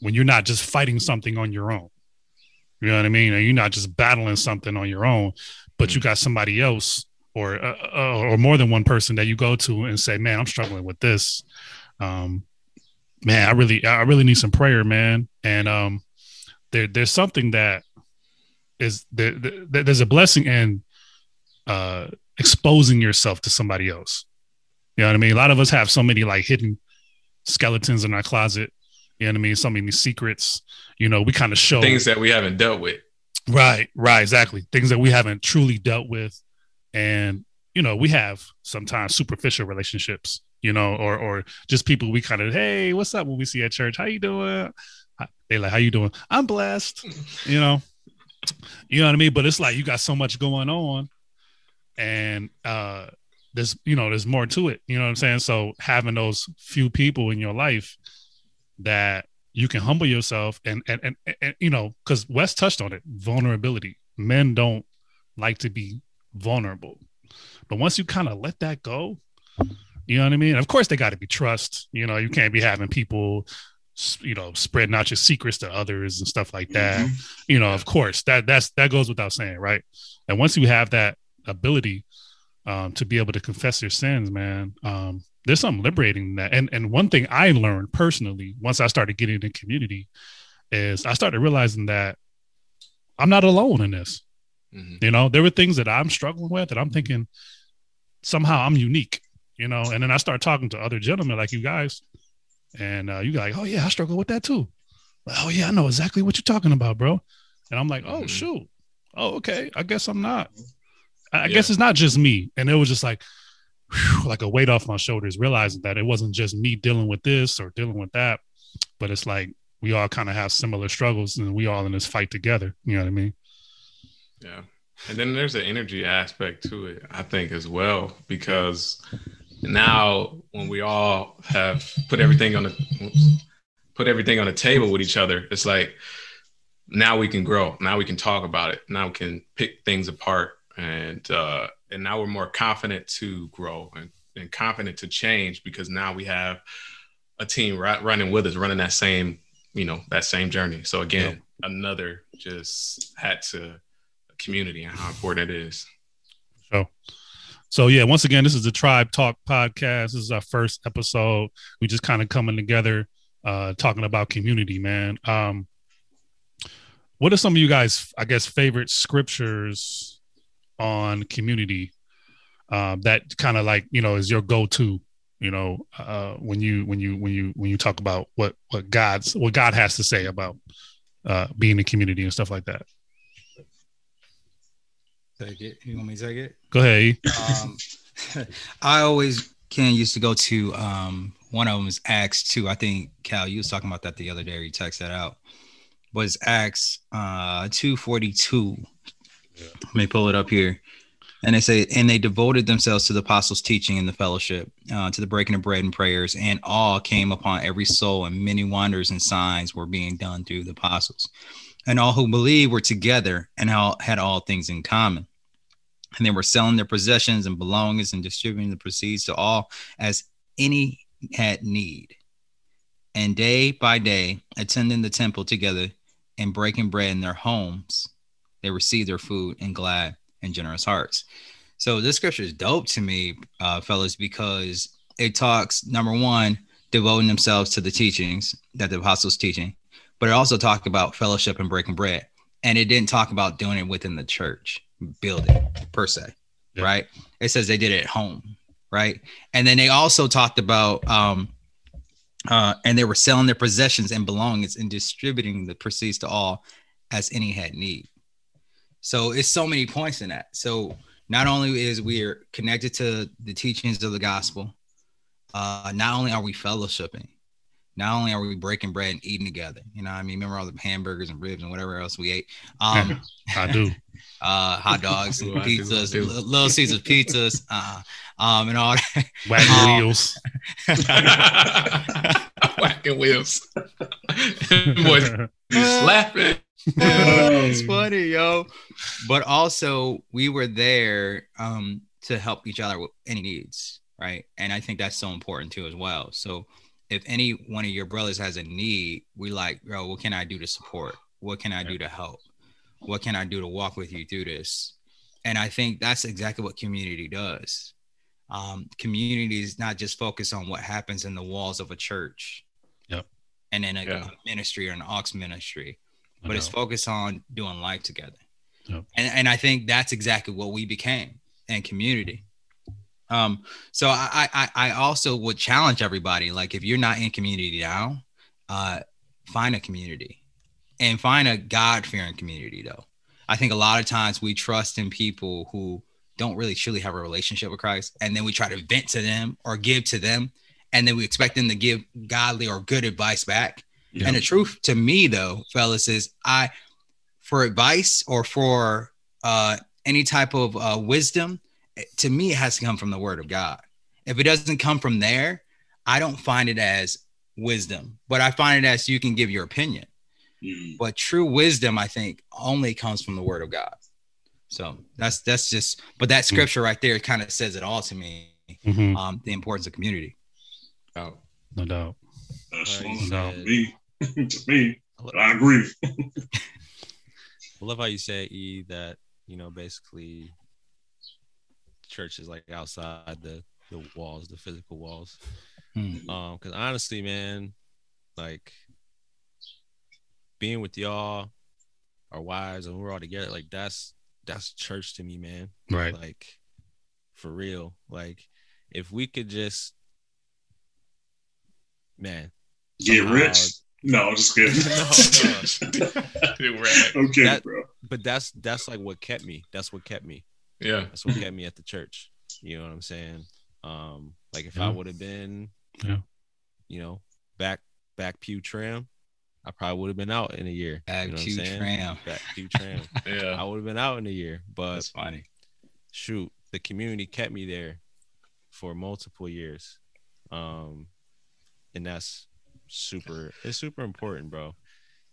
when you're not just fighting something on your own. You know what I mean? And you're not just battling something on your own, but you got somebody else or uh, uh, or more than one person that you go to and say, "Man, I'm struggling with this. Um, man, I really I really need some prayer, man." And um, there there's something that is there, there, there's a blessing in uh, exposing yourself to somebody else. You know what I mean? A lot of us have so many like hidden skeletons in our closet. You know what I mean? So many secrets. You know, we kind of show things that we haven't dealt with. Right, right, exactly. Things that we haven't truly dealt with and you know we have sometimes superficial relationships you know or or just people we kind of hey what's up when we see at church how you doing they like how you doing i'm blessed you know you know what i mean but it's like you got so much going on and uh there's you know there's more to it you know what i'm saying so having those few people in your life that you can humble yourself and and and, and you know because wes touched on it vulnerability men don't like to be vulnerable. But once you kind of let that go, you know what I mean? Of course, they got to be trust. You know, you can't be having people, you know, spreading out your secrets to others and stuff like that. Mm-hmm. You know, of course, that that's that goes without saying, right? And once you have that ability um, to be able to confess your sins, man, um, there's something liberating in that. And and one thing I learned personally once I started getting in community is I started realizing that I'm not alone in this. Mm-hmm. You know, there were things that I'm struggling with that I'm thinking somehow I'm unique, you know, and then I start talking to other gentlemen like you guys, and uh, you like, oh yeah, I struggle with that too. Like, oh yeah, I know exactly what you're talking about, bro. And I'm like, oh mm-hmm. shoot, oh okay, I guess I'm not. I, yeah. guess it's not just me. And it was just like, whew, like a weight off my shoulders, realizing that it wasn't just me dealing with this or dealing with that, but it's like we all kind of have similar struggles and we all in this fight together. You know what I mean? Yeah. And then there's an energy aspect to it, I think, as well, because now when we all have put everything on the put everything on the table with each other, it's like now we can grow. Now we can talk about it. Now we can pick things apart, and uh, and now we're more confident to grow and, and confident to change because now we have a team right, running with us, running that same you know that same journey. So again, yeah. another just had to community and how important it is. So, so yeah, once again, this is the Tribe Talk podcast. This is our first episode. We just kind of coming together, uh, talking about community, man. Um, what are some of you guys, I guess, favorite scriptures on community um, that kind of like you know is your go-to? You know, uh, when you when you when you when you talk about what what God's what God has to say about uh, being a community and stuff like that. Take it. You want me to take it? Go ahead. Um, I always can used to go to um, one of them is Acts two. I think Cal, you was talking about that the other day. You text that out. Was Acts uh, two forty two? Let me pull it up here. And they say, and they devoted themselves to the apostles' teaching and the fellowship, uh, to the breaking of bread and prayers, and all came upon every soul, and many wonders and signs were being done through the apostles and all who believed were together and all, had all things in common. And they were selling their possessions and belongings and distributing the proceeds to all as any had need. And day by day, attending the temple together and breaking bread in their homes, they received their food in glad and generous hearts. So this scripture is dope to me, uh, fellas, because it talks number one, devoting themselves to the teachings that the apostles teaching, but it also talked about fellowship and breaking bread. And it didn't talk about doing it within the church building per se, yeah. right? It says they did it at home, right? And then they also talked about um, Uh, and they were selling their possessions and belongings and distributing the proceeds to all as any had need. So it's so many points in that. So not only is we are connected to the teachings of the gospel, uh, not only are we fellowshipping, not only are we breaking bread and eating together, you know, I mean, remember all the hamburgers and ribs and whatever else we ate. Um, I do. Uh, hot dogs, and pizzas, Little Caesars pizzas, uh, um, and all that. Wagon Um, wheels. Whacking wheels. Boys just laughing. it's funny, yo. But also, we were there um, to help each other with any needs, right? And I think that's so important too, as well. So, if any one of your brothers has a need, we like, bro, what can I do to support? What can I do to help? What can I do to walk with you through this? And I think that's exactly what community does. Um, community is not just focused on what happens in the walls of a church, Yep. and then a Yeah. ministry or an ox ministry but it's focused on doing life together. Yep. And, and I think that's exactly what we became in community. Um, so I, I I also would challenge everybody, like if you're not in community now, uh, find a community and find a God fearing community though. I think a lot of times we trust in people who don't really truly have a relationship with Christ, and then we try to vent to them or give to them, and then we expect them to give godly or good advice back. And the truth to me, though, fellas, is I, for advice or for uh, any type of uh, wisdom, to me, it has to come from the Word of God. If it doesn't come from there, I don't find it as wisdom, but I find it as you can give your opinion. Mm. But true wisdom, I think, only comes from the Word of God. So that's that's just, but that scripture right there kind of says it all to me. Mhm. Um, the importance of community. Oh, No doubt. That's Right, one no. to me. to me, I I agree. I love how you say E that you know basically church is like outside the the walls, the physical walls. Hmm. Um, because honestly, man, like being with y'all, our wives, and we're all together, like that's that's church to me, man. Right. Like for real. Like if we could just man. Get somehow- rich? No, I'm just kidding. Dude, right. okay, That- bro. But that's that's like what kept me. That's what kept me. Yeah. That's what kept me at the church. You know what I'm saying? Um, like if I would have been, Yeah. you know, back back pew tram, I probably would have been out in a year. Back you know what I'm saying? tram. Back pew tram. I would have been out in a year, but That's funny. shoot, the community kept me there for multiple years. Um, and that's super, it's super important, bro.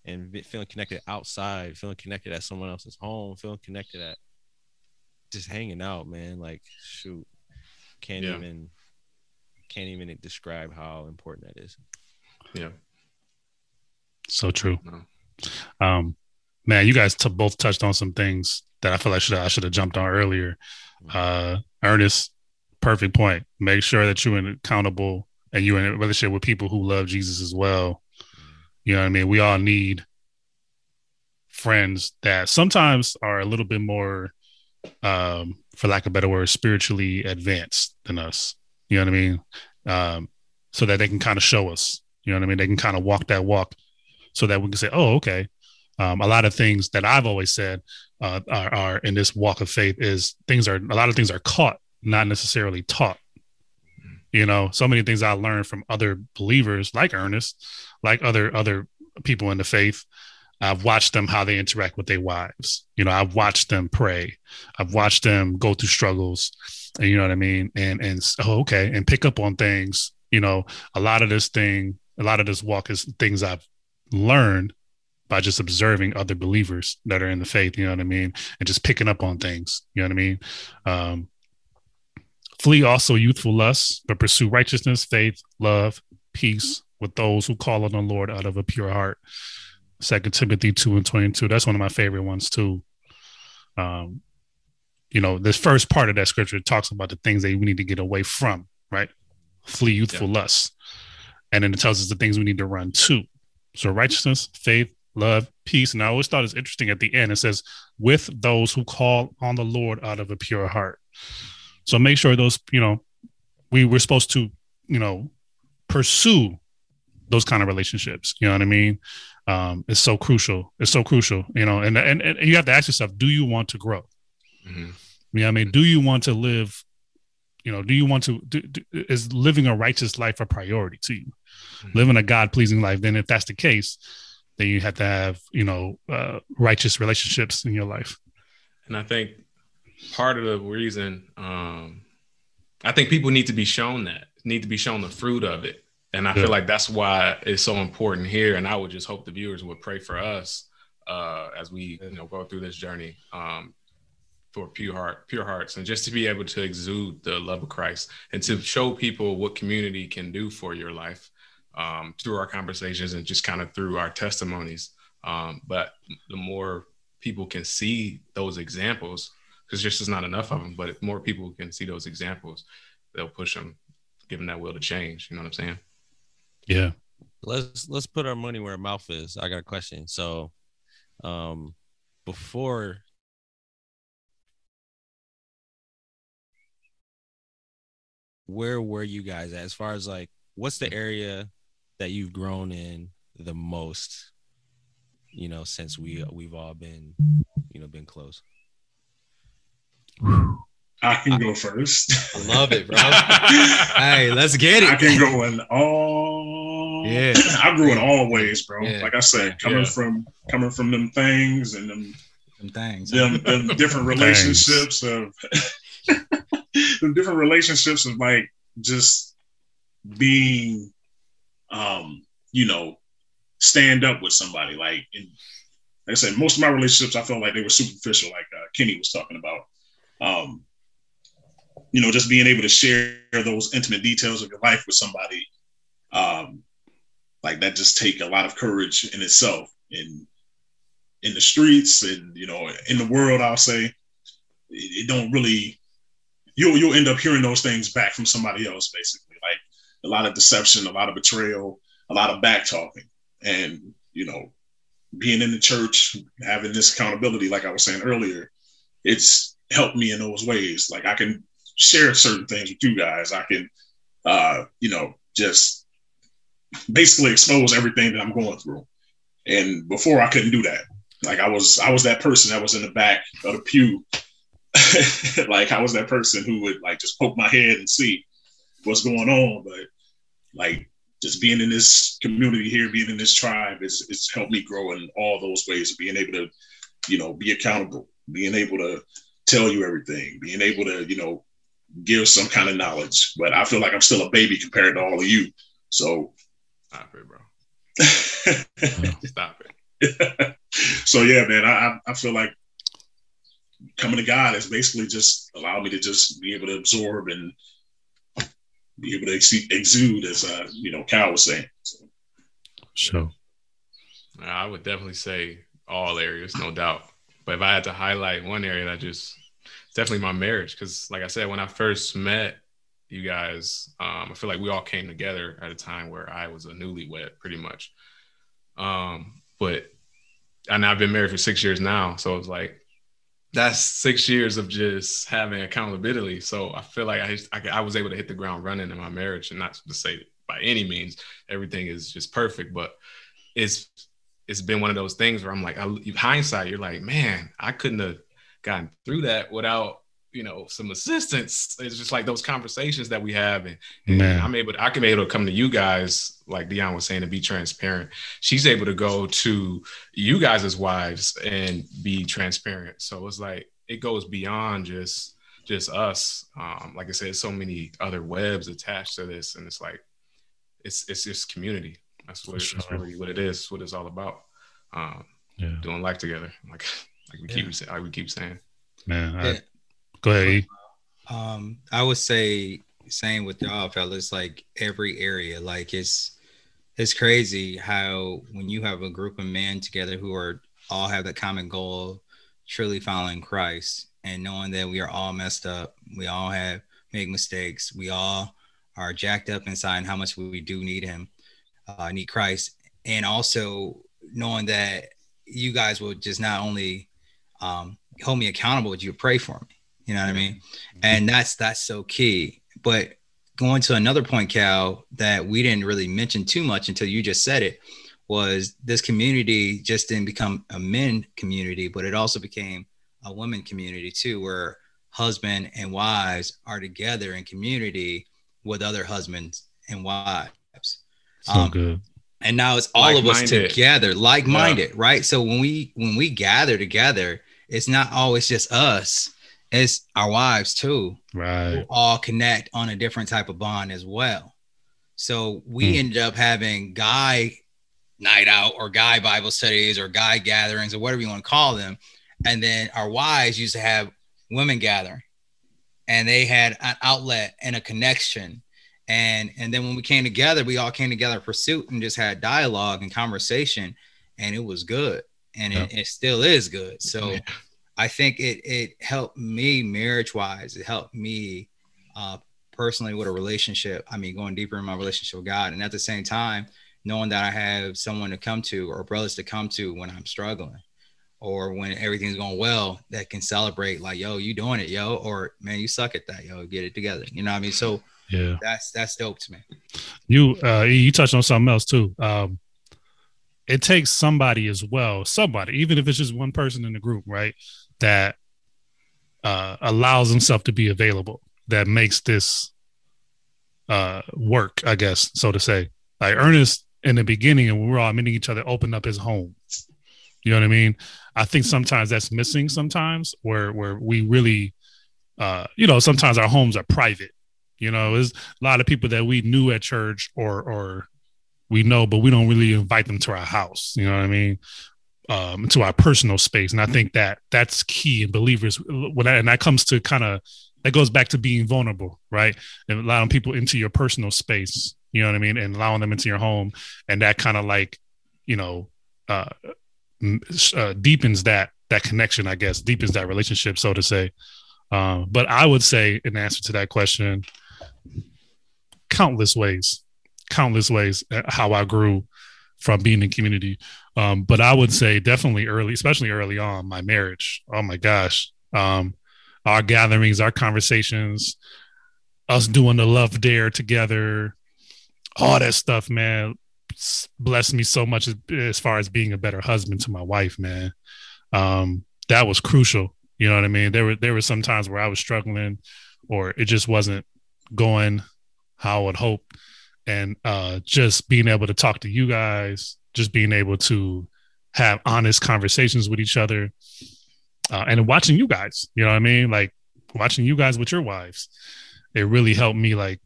And feeling connected outside, feeling connected at someone else's home, feeling connected at just hanging out, man. Like, shoot, can't Yeah. even, can't even describe how important that is. Yeah. So true. No. Um, man, you guys t- both touched on some things that I feel like should I should have jumped on earlier. Uh, Ernest, perfect point. Make sure that you're accountable and you're in a relationship with people who love Jesus as well. You know what I mean? We all need friends that sometimes are a little bit more, um, for lack of a better word, spiritually advanced than us. You know what I mean? Um, so that they can kind of show us. You know what I mean? They can kind of walk that walk so that we can say, oh, okay. Um, a lot of things that I've always said uh, are, are in this walk of faith is things are a lot of things are caught, not necessarily taught. You know, so many things I learned from other believers like Ernest, like other other people in the faith. I've watched them how they interact with their wives. You know, I've watched them pray. I've watched them go through struggles. And you know what I mean? And and oh, okay, and pick up on things. You know, a lot of this thing, a lot of this walk is things I've learned by just observing other believers that are in the faith, you know what I mean? And just picking up on things, you know what I mean? Um, flee also youthful lusts, but pursue righteousness, faith, love, peace with those who call on the Lord out of a pure heart. Second Timothy 2 and 22. That's one of my favorite ones too. Um, you know, this first part of that scripture talks about the things that we need to get away from, right? Flee youthful lusts. And then it tells us the things we need to run to. So righteousness, faith, love, peace. And I always thought it's interesting at the end. It says, with those who call on the Lord out of a pure heart. So make sure those, you know, we were supposed to, you know, pursue those kind of relationships. You know what I mean? Um, it's so crucial. It's so crucial. You know, and and, and you have to ask yourself, do you want to grow? Mhm. You know I mean? Do you want to live? You know, do you want to? Do, do, is living a righteous life a priority to you? Mhm. Living a God pleasing life. Then, if that's the case, then you have to have you know uh, righteous relationships in your life. And I think part of the reason, um, I think people need to be shown that, need to be shown the fruit of it. And I Yeah. feel like that's why it's so important here. And I would just hope the viewers would pray for us uh, as we, you know, go through this journey um, for pure heart, pure hearts, and just to be able to exude the love of Christ and to show people what community can do for your life um, through our conversations and just kind of through our testimonies. Um, but the more people can see those examples, because just is not enough of them, but if more people can see those examples, they'll push them, give them that will to change. You know what I'm saying? Yeah. let's let's put our money where our mouth is. I got a question. So, um, before where were you guys at? As far as like, what's the area that you've grown in the most? You know, since we we've all been, you know, been close. I can go first. I love it, bro. hey, let's get it. I can go in all. Yeah. I grew in all ways, bro. Yeah. Like I said, coming Yeah. from coming from them things and them Some things. them, them different relationships of the different relationships of like just being um you know stand up with somebody. Like and like I said most of my relationships I felt like they were superficial like uh, Kenny was talking about. Um you know just being able to share those intimate details of your life with somebody um like that just take a lot of courage in itself. And in the streets and you know in the world i'll say it, it don't really you'll you'll end up hearing those things back from somebody else basically a lot of deception a lot of betrayal a lot of back talking. And you know being in the church having this accountability like i was saying earlier it's helped me in those ways. Like i can share certain things with you guys. I can uh you know just basically expose everything that i'm going through. And before i couldn't do that. Like I was, I was that person that was in the back of the pew. like I was that person who would like just poke my head and see what's going on. But like just being in this community here, being in this tribe, it's it's helped me grow in all those ways of being able to, you know, be accountable, being able to tell you everything, being able to, you know, give some kind of knowledge. But I feel like I'm still a baby compared to all of you. So Stop it, bro. Stop it. so yeah, man, I- I feel like coming to God has basically just allowed me to just be able to absorb and be able to ex- exude, as uh, you know, Cal was saying. So, So I would definitely say all areas, no doubt. But if I had to highlight one area, that just definitely my marriage. Because, like I said, when I first met you guys, um, I feel like we all came together at a time where I was a newlywed, pretty much. Um, but and I've been married for six years now, so it's like that's six years of just having accountability. So I feel like I, I I was able to hit the ground running in my marriage, and not to say by any means everything is just perfect, but it's it's been one of those things where I'm like, I, hindsight, you're like, man, I couldn't have gotten through that without you know some assistance. It's just like those conversations that we have, and, and Man. I'm able, to, I can be able to come to you guys, like Dion was saying, to be transparent. She's able to go to you guys as wives and be transparent. So it's like it goes beyond just just us. Um, like I said, so many other webs attached to this, and it's like it's it's just community. That's what For it's really what it is. What it's all about. Um, yeah, doing life together, like like we keep like we keep saying. man. I, Yeah. Go ahead. Um, I would say same with y'all fellas, like every area. Like it's it's crazy how when you have a group of men together who are all have the common goal, truly following Christ and knowing that we are all messed up, we all have make mistakes, we all are jacked up inside and how much we do need him, uh, need Christ. And also knowing that you guys will just not only um, hold me accountable, but you pray for me. You know what I mean? And that's that's so key. But going to another point, Cal, that we didn't really mention too much until you just said it, was this community just didn't become a men community, but it also became a women community too, where husband and wives are together in community with other husbands and wives. So um, good. And now it's all of us together, like-minded, yeah. right? So when we when we gather together, it's not always just us it's our wives too. Right. all connect on a different type of bond as well. So we hmm. ended up having guy night out or guy Bible studies or guy gatherings or whatever you want to call them. And then our wives used to have women gather and they had an outlet and a connection. And and then when we came together, we all came together pursuit and just had dialogue and conversation, and it was good. And yeah. it, it, still is good. So yeah. I think it it helped me marriage wise. It helped me uh, personally with a relationship. I mean, going deeper in my relationship with God, and at the same time, knowing that I have someone to come to or brothers to come to when I'm struggling, or when everything's going well, that can celebrate like, "Yo, you doing it, yo," or "Man, you suck at that, yo, get it together." You know what I mean? So yeah, that's that's dope to me. You uh, you touched on something else too. Um, it takes somebody as well, somebody, even if it's just one person in the group, right? That uh, allows himself to be available that makes this uh, work, I guess, so to say. Like Ernest in the beginning, and we were all meeting each other, opened up his home. You know what I mean? I think sometimes that's missing. Sometimes where where we really, uh, you know, sometimes our homes are private. You know, there's a lot of people that we knew at church or or we know, but we don't really invite them to our house. You know what I mean? Um, to our personal space. And I think that that's key in believers. When that, and that comes to kind of that goes back to being vulnerable, right? And allowing people into your personal space. You know what I mean? And allowing them into your home, and that kind of like, you know, uh, uh, deepens that that connection. I guess deepens that relationship, so to say. Um, but I would say, in answer to that question, countless ways, countless ways uh, how I grew from being in community. Um, but I would say definitely early, especially early on, my marriage. Oh my gosh. Um, our gatherings, our conversations, us doing the love dare together, all that stuff, man, blessed me so much as, as far as being a better husband to my wife, man. Um, that was crucial. You know what I mean? There were there were some times where I was struggling or it just wasn't going how I would hope. And uh, just being able to talk to you guys, just being able to have honest conversations with each other uh, and watching you guys you know what i mean? Like watching you guys with your wives it really helped me like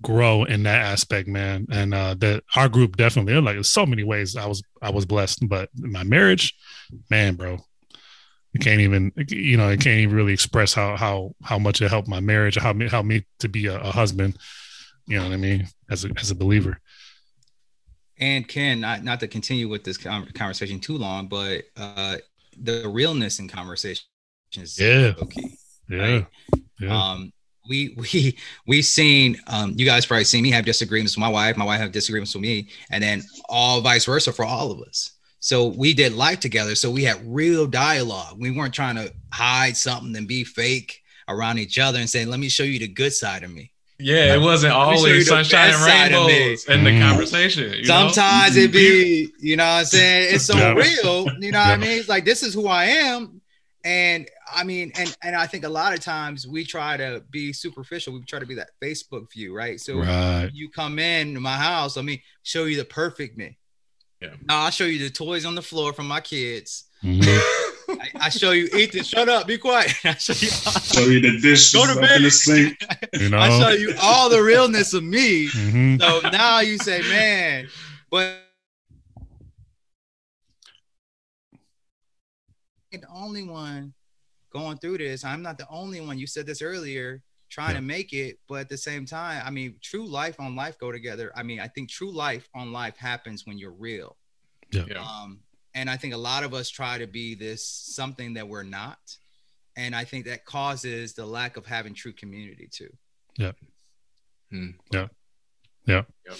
grow in that aspect man. And uh that our group definitely like so many ways i was i was blessed but my marriage man bro it can't even you know it can't even really express how how how much it helped my marriage how me helped me to be a, a husband you know what i mean as a as a believer and Ken, not not to continue with this conversation too long, but uh, the realness in conversation is yeah, Okay. Yeah. Right? yeah. Um, we we we've seen um, you guys probably seen me have disagreements with my wife, my wife have disagreements with me, and then all vice versa for all of us. So we did life together. So we had real dialogue. We weren't trying to hide something and be fake around each other and saying, "Let me show you the good side of me." Yeah, it wasn't always sunshine and rainbows in the mm. conversation. Sometimes know? it be, you know what I'm saying? It's so yeah. real, you know yeah. what I mean? It's like this is who I am. And I mean, and and I think a lot of times we try to be superficial. We try to be that Facebook view, right? So right. you come in my house, let me show you the perfect me. Yeah. Now I'll show you the toys on the floor from my kids. Mm-hmm. I, I, show you Ethan. Shut up. Be quiet. I show you. show you the dish. Go to bed. In the sink. You know? I show you all the realness of me. Mm-hmm. So now you say, man, but the only one going through this. I'm not the only one. You said this earlier, trying yeah. to make it, but at the same time, I mean, true life on life go together. I mean, I think true life on life happens when you're real. Yeah. Um, and I think a lot of us try to be this something that we're not. And I think that causes the lack of having true community too. Yeah. Hmm. Yeah. Yeah. Yep.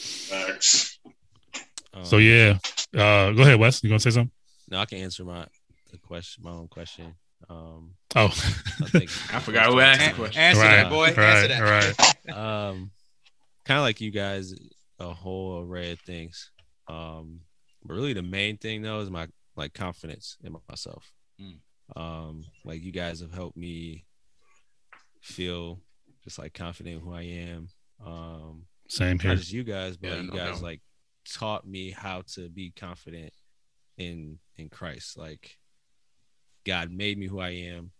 Um, so yeah. Uh, go ahead, Wes. You gonna say something? No, I can answer my the question, my own question. Um, oh, I, think, I forgot who asked the question. Answer right, that, boy. Right, answer that. Right. um, kind of like you guys, a whole array of things. Um, but really, the main thing though is my like confidence in myself. Mm. Um, like you guys have helped me feel just like confident in who I am. Um, Same not here. just you guys, but Yeah, you no guys doubt. like taught me how to be confident in in Christ. Like God made me who I am,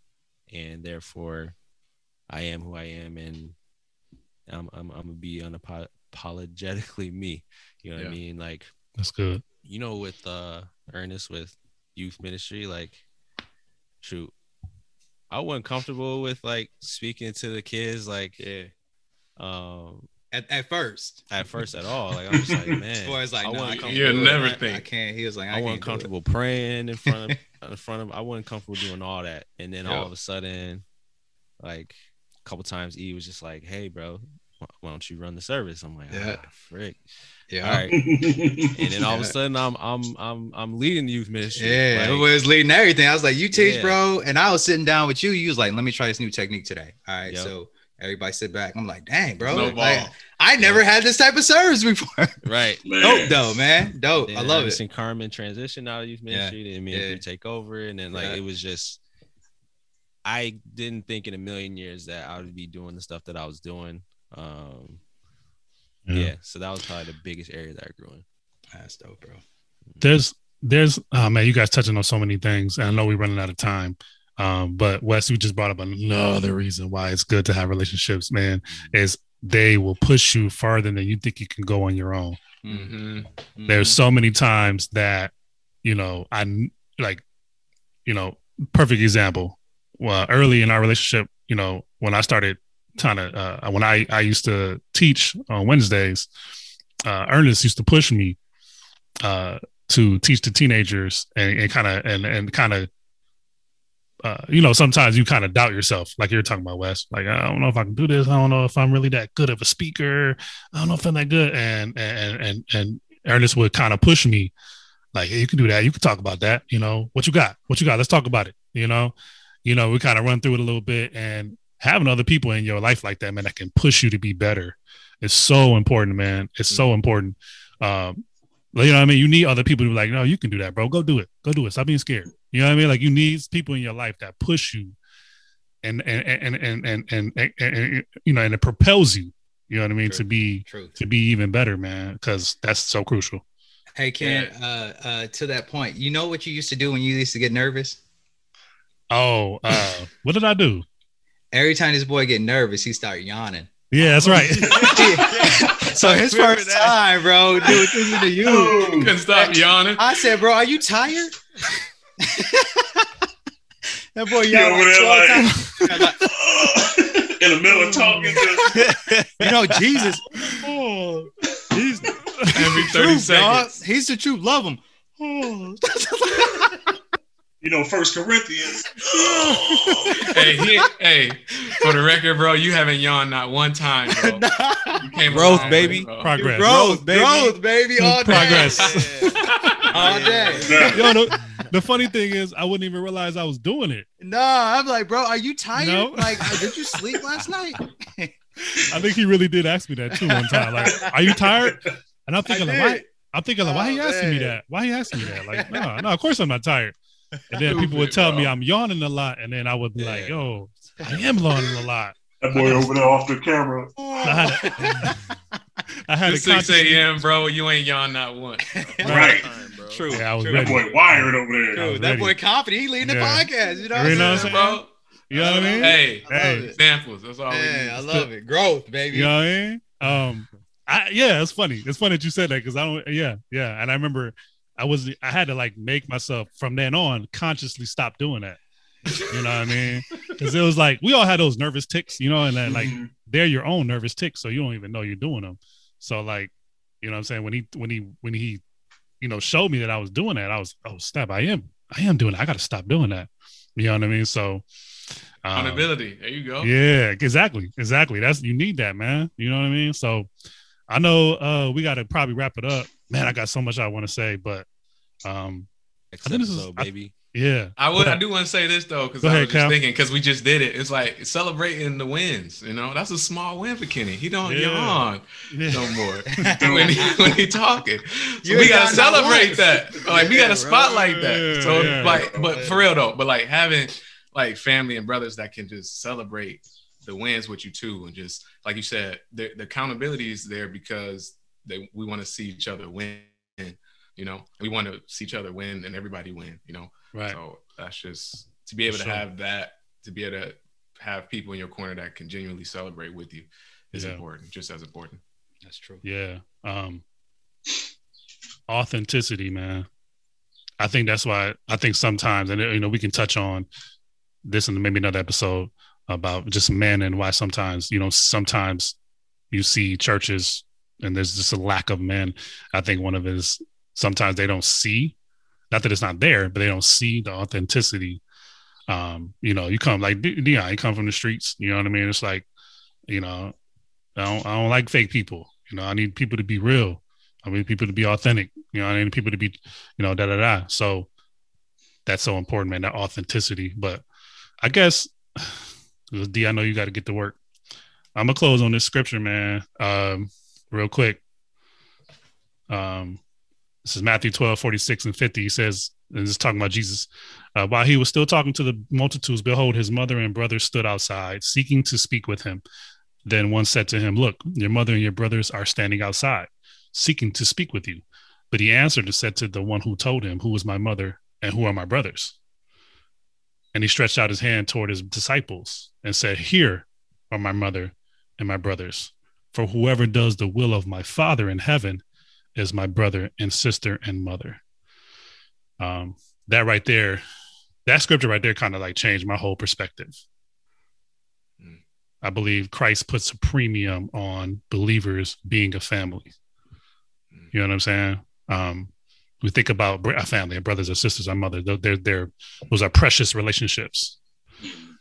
and therefore I am who I am, and I'm I'm, I'm gonna be unapologetically me. You know what I mean? Like That's good. You know, with uh Ernest with youth ministry, like shoot, I wasn't comfortable with like speaking to the kids, like Yeah. um At, at first, at first at all. Like I'm just like, man, boy, it's like, I no, I You'll never I- think. I can't. He was like, I, I can't wasn't comfortable praying in front of in front of I wasn't comfortable doing all that. And then Yeah. all of a sudden, like a couple times E was just like, Hey bro, wh- why don't you run the service? I'm like, Yeah. ah, frick. Yeah. All right. And then all of a sudden I'm I'm I'm I'm leading youth ministry. Yeah, Like, everybody was leading everything. I was like, "You teach, Yeah. bro," and I was sitting down with you. You was like, "Let me try this new technique today." All right, Yep. so everybody sit back. I'm like, "Dang, bro! Snowball. Like, I never had this type of service before." right. Man. Dope, though, man. Dope. Then I love Ernest it. and Carmen transition out of youth Yeah. ministry. Then me and you take over, and then like Yeah. it was just. I didn't think in a million years that I would be doing the stuff that I was doing. Um, yeah. so that was probably the biggest area that I grew in. That's dope, bro. there's there's oh man, you guys touching on so many things, and I know we're running out of time. Um, but Wes, you just brought up another reason why it's good to have relationships, man, is they will push you farther than you think you can go on your own. Mm-hmm. There's so many times that, you know, I like, you know, perfect example. Well, early in our relationship, you know, when I started trying of uh, when I I used to teach on Wednesdays, uh, Ernest used to push me uh, to teach the teenagers and, and kind of and and kind of. Uh, you know, sometimes you kind of doubt yourself, like you're talking about, Wes. Like, I don't know if I can do this. I don't know if I'm really that good of a speaker. I don't know if I'm that good. And and and and Ernest would kind of push me, like, hey, you can do that. You can talk about that. You know, what you got? What you got? Let's talk about it. You know, you know, we kind of run through it a little bit, and having other people in your life like that, man, that can push you to be better, is so important, man. It's so important. Um, you know what I mean? You need other people to be like, no, you can do that, bro. Go do it. Go do it. Stop being scared. You know what I mean? Like you need people in your life that push you and and and and and and, and, and you know, and it propels you. You know what I mean? True. To be Truth. to be even better, man, because that's so crucial. Hey, Ken. Uh, uh, to that point, you know what you used to do when you used to get nervous? Oh, uh, what did I do? Every time this boy get nervous, he start yawning. Yeah, that's right. so his first that. time, bro, do this is to you. Couldn't stop yawning. I said, bro, are you tired? that boy yawning all the there time. like in the middle of talking to You know, Jesus. oh, He's Every 30 truth, dog. seconds. He's the truth. Love him. Oh. You know First Corinthians. hey, he, hey, for the record, bro, you haven't yawned not one time, bro. You came a Growth, long baby. bro. progress. growth, baby. growth, baby, all day. Progress. all day. Yo, the, the funny thing is, I wouldn't even realize I was doing it. No, I'm like, bro, are you tired? No. Like, uh, did you sleep last night? I think he really did ask me that too one time. Like, are you tired? And I'm thinking, like, why? I'm thinking, like, why he Oh, asking me that? Why he asking me that? Like, no, no, of course I'm not tired. And then people would tell me. I'm yawning a lot, and then I would be like, yo, I am yawning a lot. That boy over there off the camera. I had to, I had It's to 6 consciously- a.m., bro. You ain't yawned not once. Right. True. Yeah, I was True. That boy wired over there. I Dude, that ready. boy confident. He leading the Yeah. podcast. You know You what I'm know what I'm saying? saying? bro. You know what I mean? Hey, I Hey. it. examples. That's all we Hey. I love it. Growth, baby. You know what I mean? Um, I, yeah, it's funny. It's funny that you said that because I don't. Yeah, yeah. And I remember I was I had to like make myself from then on consciously stop doing that. You know what I mean? Because it was like we all had those nervous ticks, you know, and then like Mhm. they're your own nervous ticks, so you don't even know you're doing them. So like, you know what I'm saying? When he when he when he, you know, showed me that I was doing that, I was oh snap, I am I am doing that. I got to stop doing that. You know what I mean? So. um, Accountability. There you go. yeah, exactly. Exactly. That's you need that, man. You know what I mean? So I know uh we gotta probably wrap it up. Man, I got so much I want to say, but um Next I think this is- episode, I- baby. Yeah. I would. I do want to say this though, because I ahead, was just Cal. thinking, because we just did it. It's like celebrating the wins. You know, that's a small win for Kenny. He don't Yeah. yawn Yeah. no more when he when he talking. So we gotta yawned celebrate that. Like we Yeah, gotta bro. spotlight that. So Yeah. like, but for real though, but like having like family and brothers that can just celebrate the wins with you too, and just like you said, the, the accountability is there because they we want to see each other win. You know, we want to see each other win and everybody win. You know. Right. So that's just to be able For to have that, to be able to have people in your corner that can genuinely celebrate with you is Yeah. important, just as important. That's true. Yeah. Um authenticity, man. I think that's why I think sometimes, and you know, we can touch on this in maybe another episode about just men and why sometimes, you know, sometimes you see churches and there's just a lack of men. I think one of it is sometimes they don't see, not that it's not there, but they don't see the authenticity. Um, you know, you come like Dion, you come from the streets, you know what I mean? It's like, you know, I don't, I don't like fake people. You know, I need people to be real. I need people to be authentic. You know, I need people to be, you know, da da da. So that's so important, man. That authenticity. But I guess, D, I know you got to get to work. I'm gonna close on this scripture, man. Um, real quick. Um, this is Matthew 12, 46 and 50. He says, and this is talking about Jesus. Uh, while he was still talking to the multitudes, behold, his mother and brothers stood outside, seeking to speak with him. Then one said to him, Look, your mother and your brothers are standing outside, seeking to speak with you. But he answered and said to the one who told him, Who is my mother and who are my brothers? And he stretched out his hand toward his disciples and said, Here are my mother and my brothers. For whoever does the will of my Father in heaven is my brother and sister and mother. Um, that right there, that scripture right there kind of like changed my whole perspective. Mm. I believe Christ puts a premium on believers being a family. You know what I'm saying? Um, we think about a family, our brothers or sisters, our mother. They're, they're, those are precious relationships,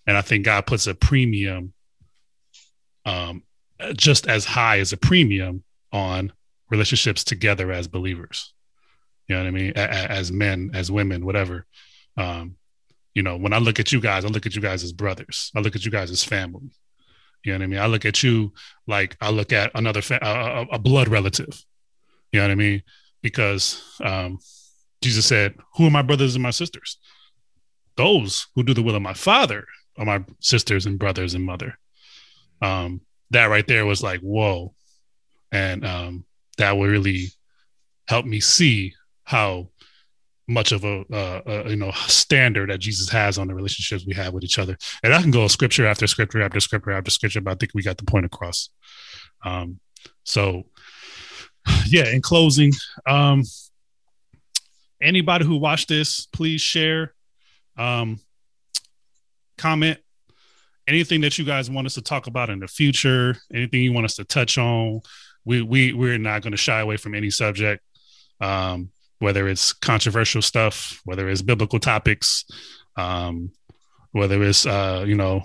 and I think God puts a premium, um, just as high as a premium on relationships together as believers. You know what I mean? A- as men, as women, whatever. Um, you know, when I look at you guys, I look at you guys as brothers. I look at you guys as family. You know what I mean? I look at you like I look at another fa- a, a- a blood relative. You know what I mean? Because um, Jesus said, "Who are my brothers and my sisters? Those who do the will of my Father are my sisters and brothers and mother." Um, that right there was like, whoa, and um, that would really help me see how much of a, uh, a you know standard that Jesus has on the relationships we have with each other. And I can go scripture after scripture after scripture after scripture, but I think we got the point across. Um, so, yeah. In closing, um, anybody who watched this, please share, um, comment, anything that you guys want us to talk about in the future, anything you want us to touch on. We we we're not going to shy away from any subject. Um, whether it's controversial stuff, whether it's biblical topics, um, whether it's uh, you know,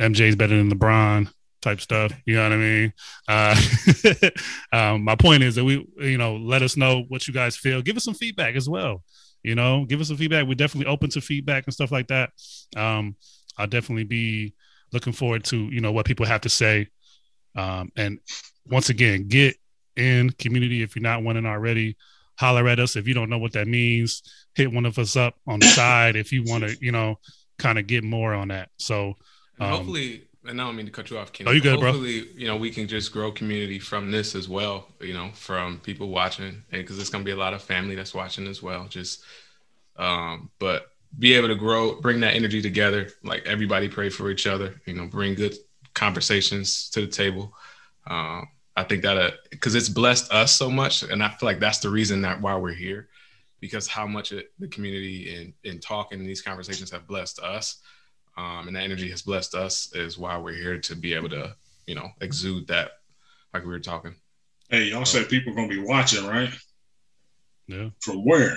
MJ's better than LeBron type stuff. You know what I mean? Uh, um, my point is that we, you know, let us know what you guys feel. Give us some feedback as well. You know, give us some feedback. We're definitely open to feedback and stuff like that. Um, I'll definitely be looking forward to you know what people have to say. Um, and once again, get in community if you're not one in already holler at us if you don't know what that means hit one of us up on the side if you want to you know kind of get more on that so Um, hopefully, and I don't mean to cut you off, Kenny. Oh, you good, bro. hopefully, you know, we can just grow community from this as well. You know, from people watching, because there's gonna be a lot of family that's watching as well. Just, um, but be able to grow, bring that energy together. Like everybody pray for each other. You know, bring good conversations to the table. Um, I think that because it's blessed us so much, and I feel like that's the reason that why we're here, because how much it, the community and in talking and these conversations have blessed us um, and that energy has blessed us is why we're here to be able to you know exude that like we were talking Hey, y'all said people are gonna be watching, right? yeah From where?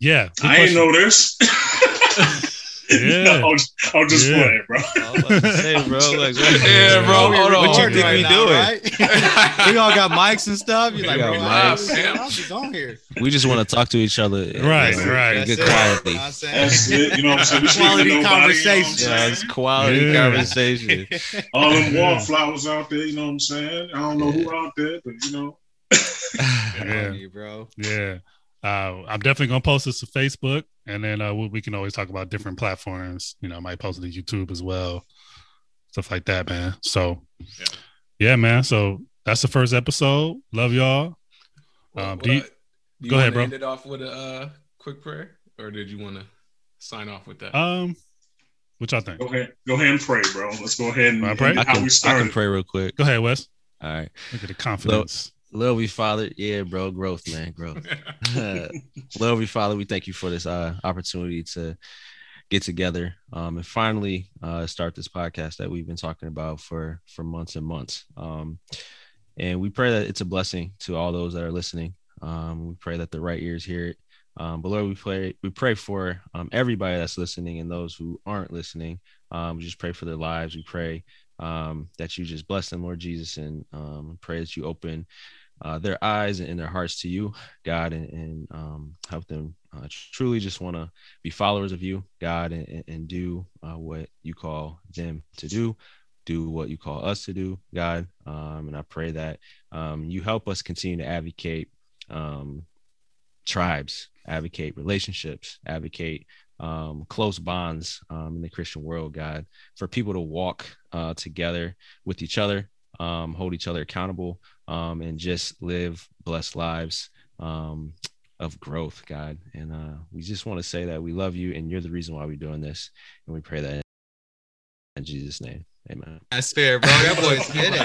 Yeah good I ain't question. know this. Yeah. no, I'll, just, I'm just Yeah. playing, bro. I was about to say, bro. Like, what- Yeah, bro, hold on. What you What think we doing? Right? we all got mics and stuff. You're We like, got bro, mics. I'm just on here. We just want to talk to each other. Right, know, right. in Good it. quality. You know what I'm saying? That's it. You know what I'm saying? We Quality nobody, you know conversation. Yeah, it's quality Yeah. conversation. All them wallflowers out there, you know what I'm saying? I don't know who out there, but you know. Yeah. You, bro. Yeah. Uh, I'm definitely gonna post this to Facebook, and then uh, we, we can always talk about different platforms. You know, I might post it to YouTube as well, stuff like that, man. So, Yeah. yeah, man. So that's the first episode. Love y'all. Um, do you- do go ahead, bro. End it off with a uh, quick prayer, or did you want to sign off with that? Um, what y'all think? Go ahead, go ahead and pray, bro. Let's go ahead and, Wanna pray? and I how can, we I started. can pray real quick. Go ahead, Wes. All right. Look at the confidence. Love you, Father. Yeah, bro. Growth, man. Growth. Love you, Father. We thank you for this uh, opportunity to get together um, and finally uh, start this podcast that we've been talking about for for months and months. Um, and we pray that it's a blessing to all those that are listening. Um, we pray that the right ears hear it. Um, but Lord, we pray we pray for um, everybody that's listening and those who aren't listening. Um, we just pray for their lives. We pray um, that you just bless them, Lord Jesus, and um, pray that you open uh, their eyes and their hearts to you, God, and, and um, help them uh, truly just want to be followers of you, God, and, and- do uh, what you call them to do, do what you call us to do, God. Um, and I pray that um, you help us continue to advocate um, tribes, advocate relationships, advocate um, close bonds um, in the Christian world, God, for people to walk uh, together with each other, um, hold each other accountable, um, and just live blessed lives um, of growth, God. And uh, we just want to say that we love you and you're the reason why we're doing this. And we pray that in Jesus' name. Amen. That's fair, bro. That boy's kidding.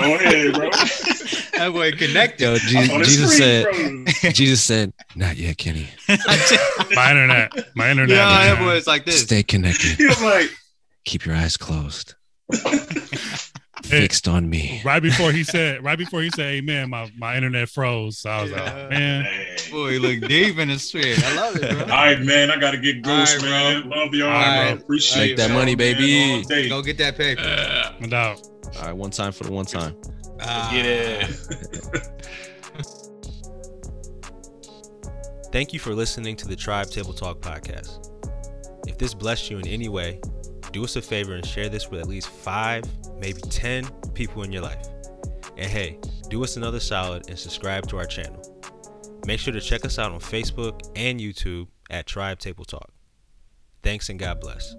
Go ahead, bro. that boy connected. Yo, On Jesus, the Jesus screen, said, bro. Jesus said, not yet, Kenny. My internet. My internet. Yeah, that man. boy's like this. Stay connected. He was like, Keep your eyes closed. Hey. Fixed on me. Right before he said, right before he said, "Amen," my my internet froze. So I was like, "Man, hey. Boy, look deep in the spirit. I love it, All bro. right, man. I got to get ghost, All right, man. Love y'all, All right, bro. bro. Appreciate Make that y'all, money, man, baby. all. Go get that paper. Uh, no doubt." All right, one time for the one time. Ah. get it. Thank you for listening to the Tribe Table Talk podcast. If this blessed you in any way, do us a favor and share this with at least five, maybe 10 people in your life. And hey, do us another solid and subscribe to our channel. Make sure to check us out on Facebook and YouTube at Tribe Table Talk. Thanks and God bless.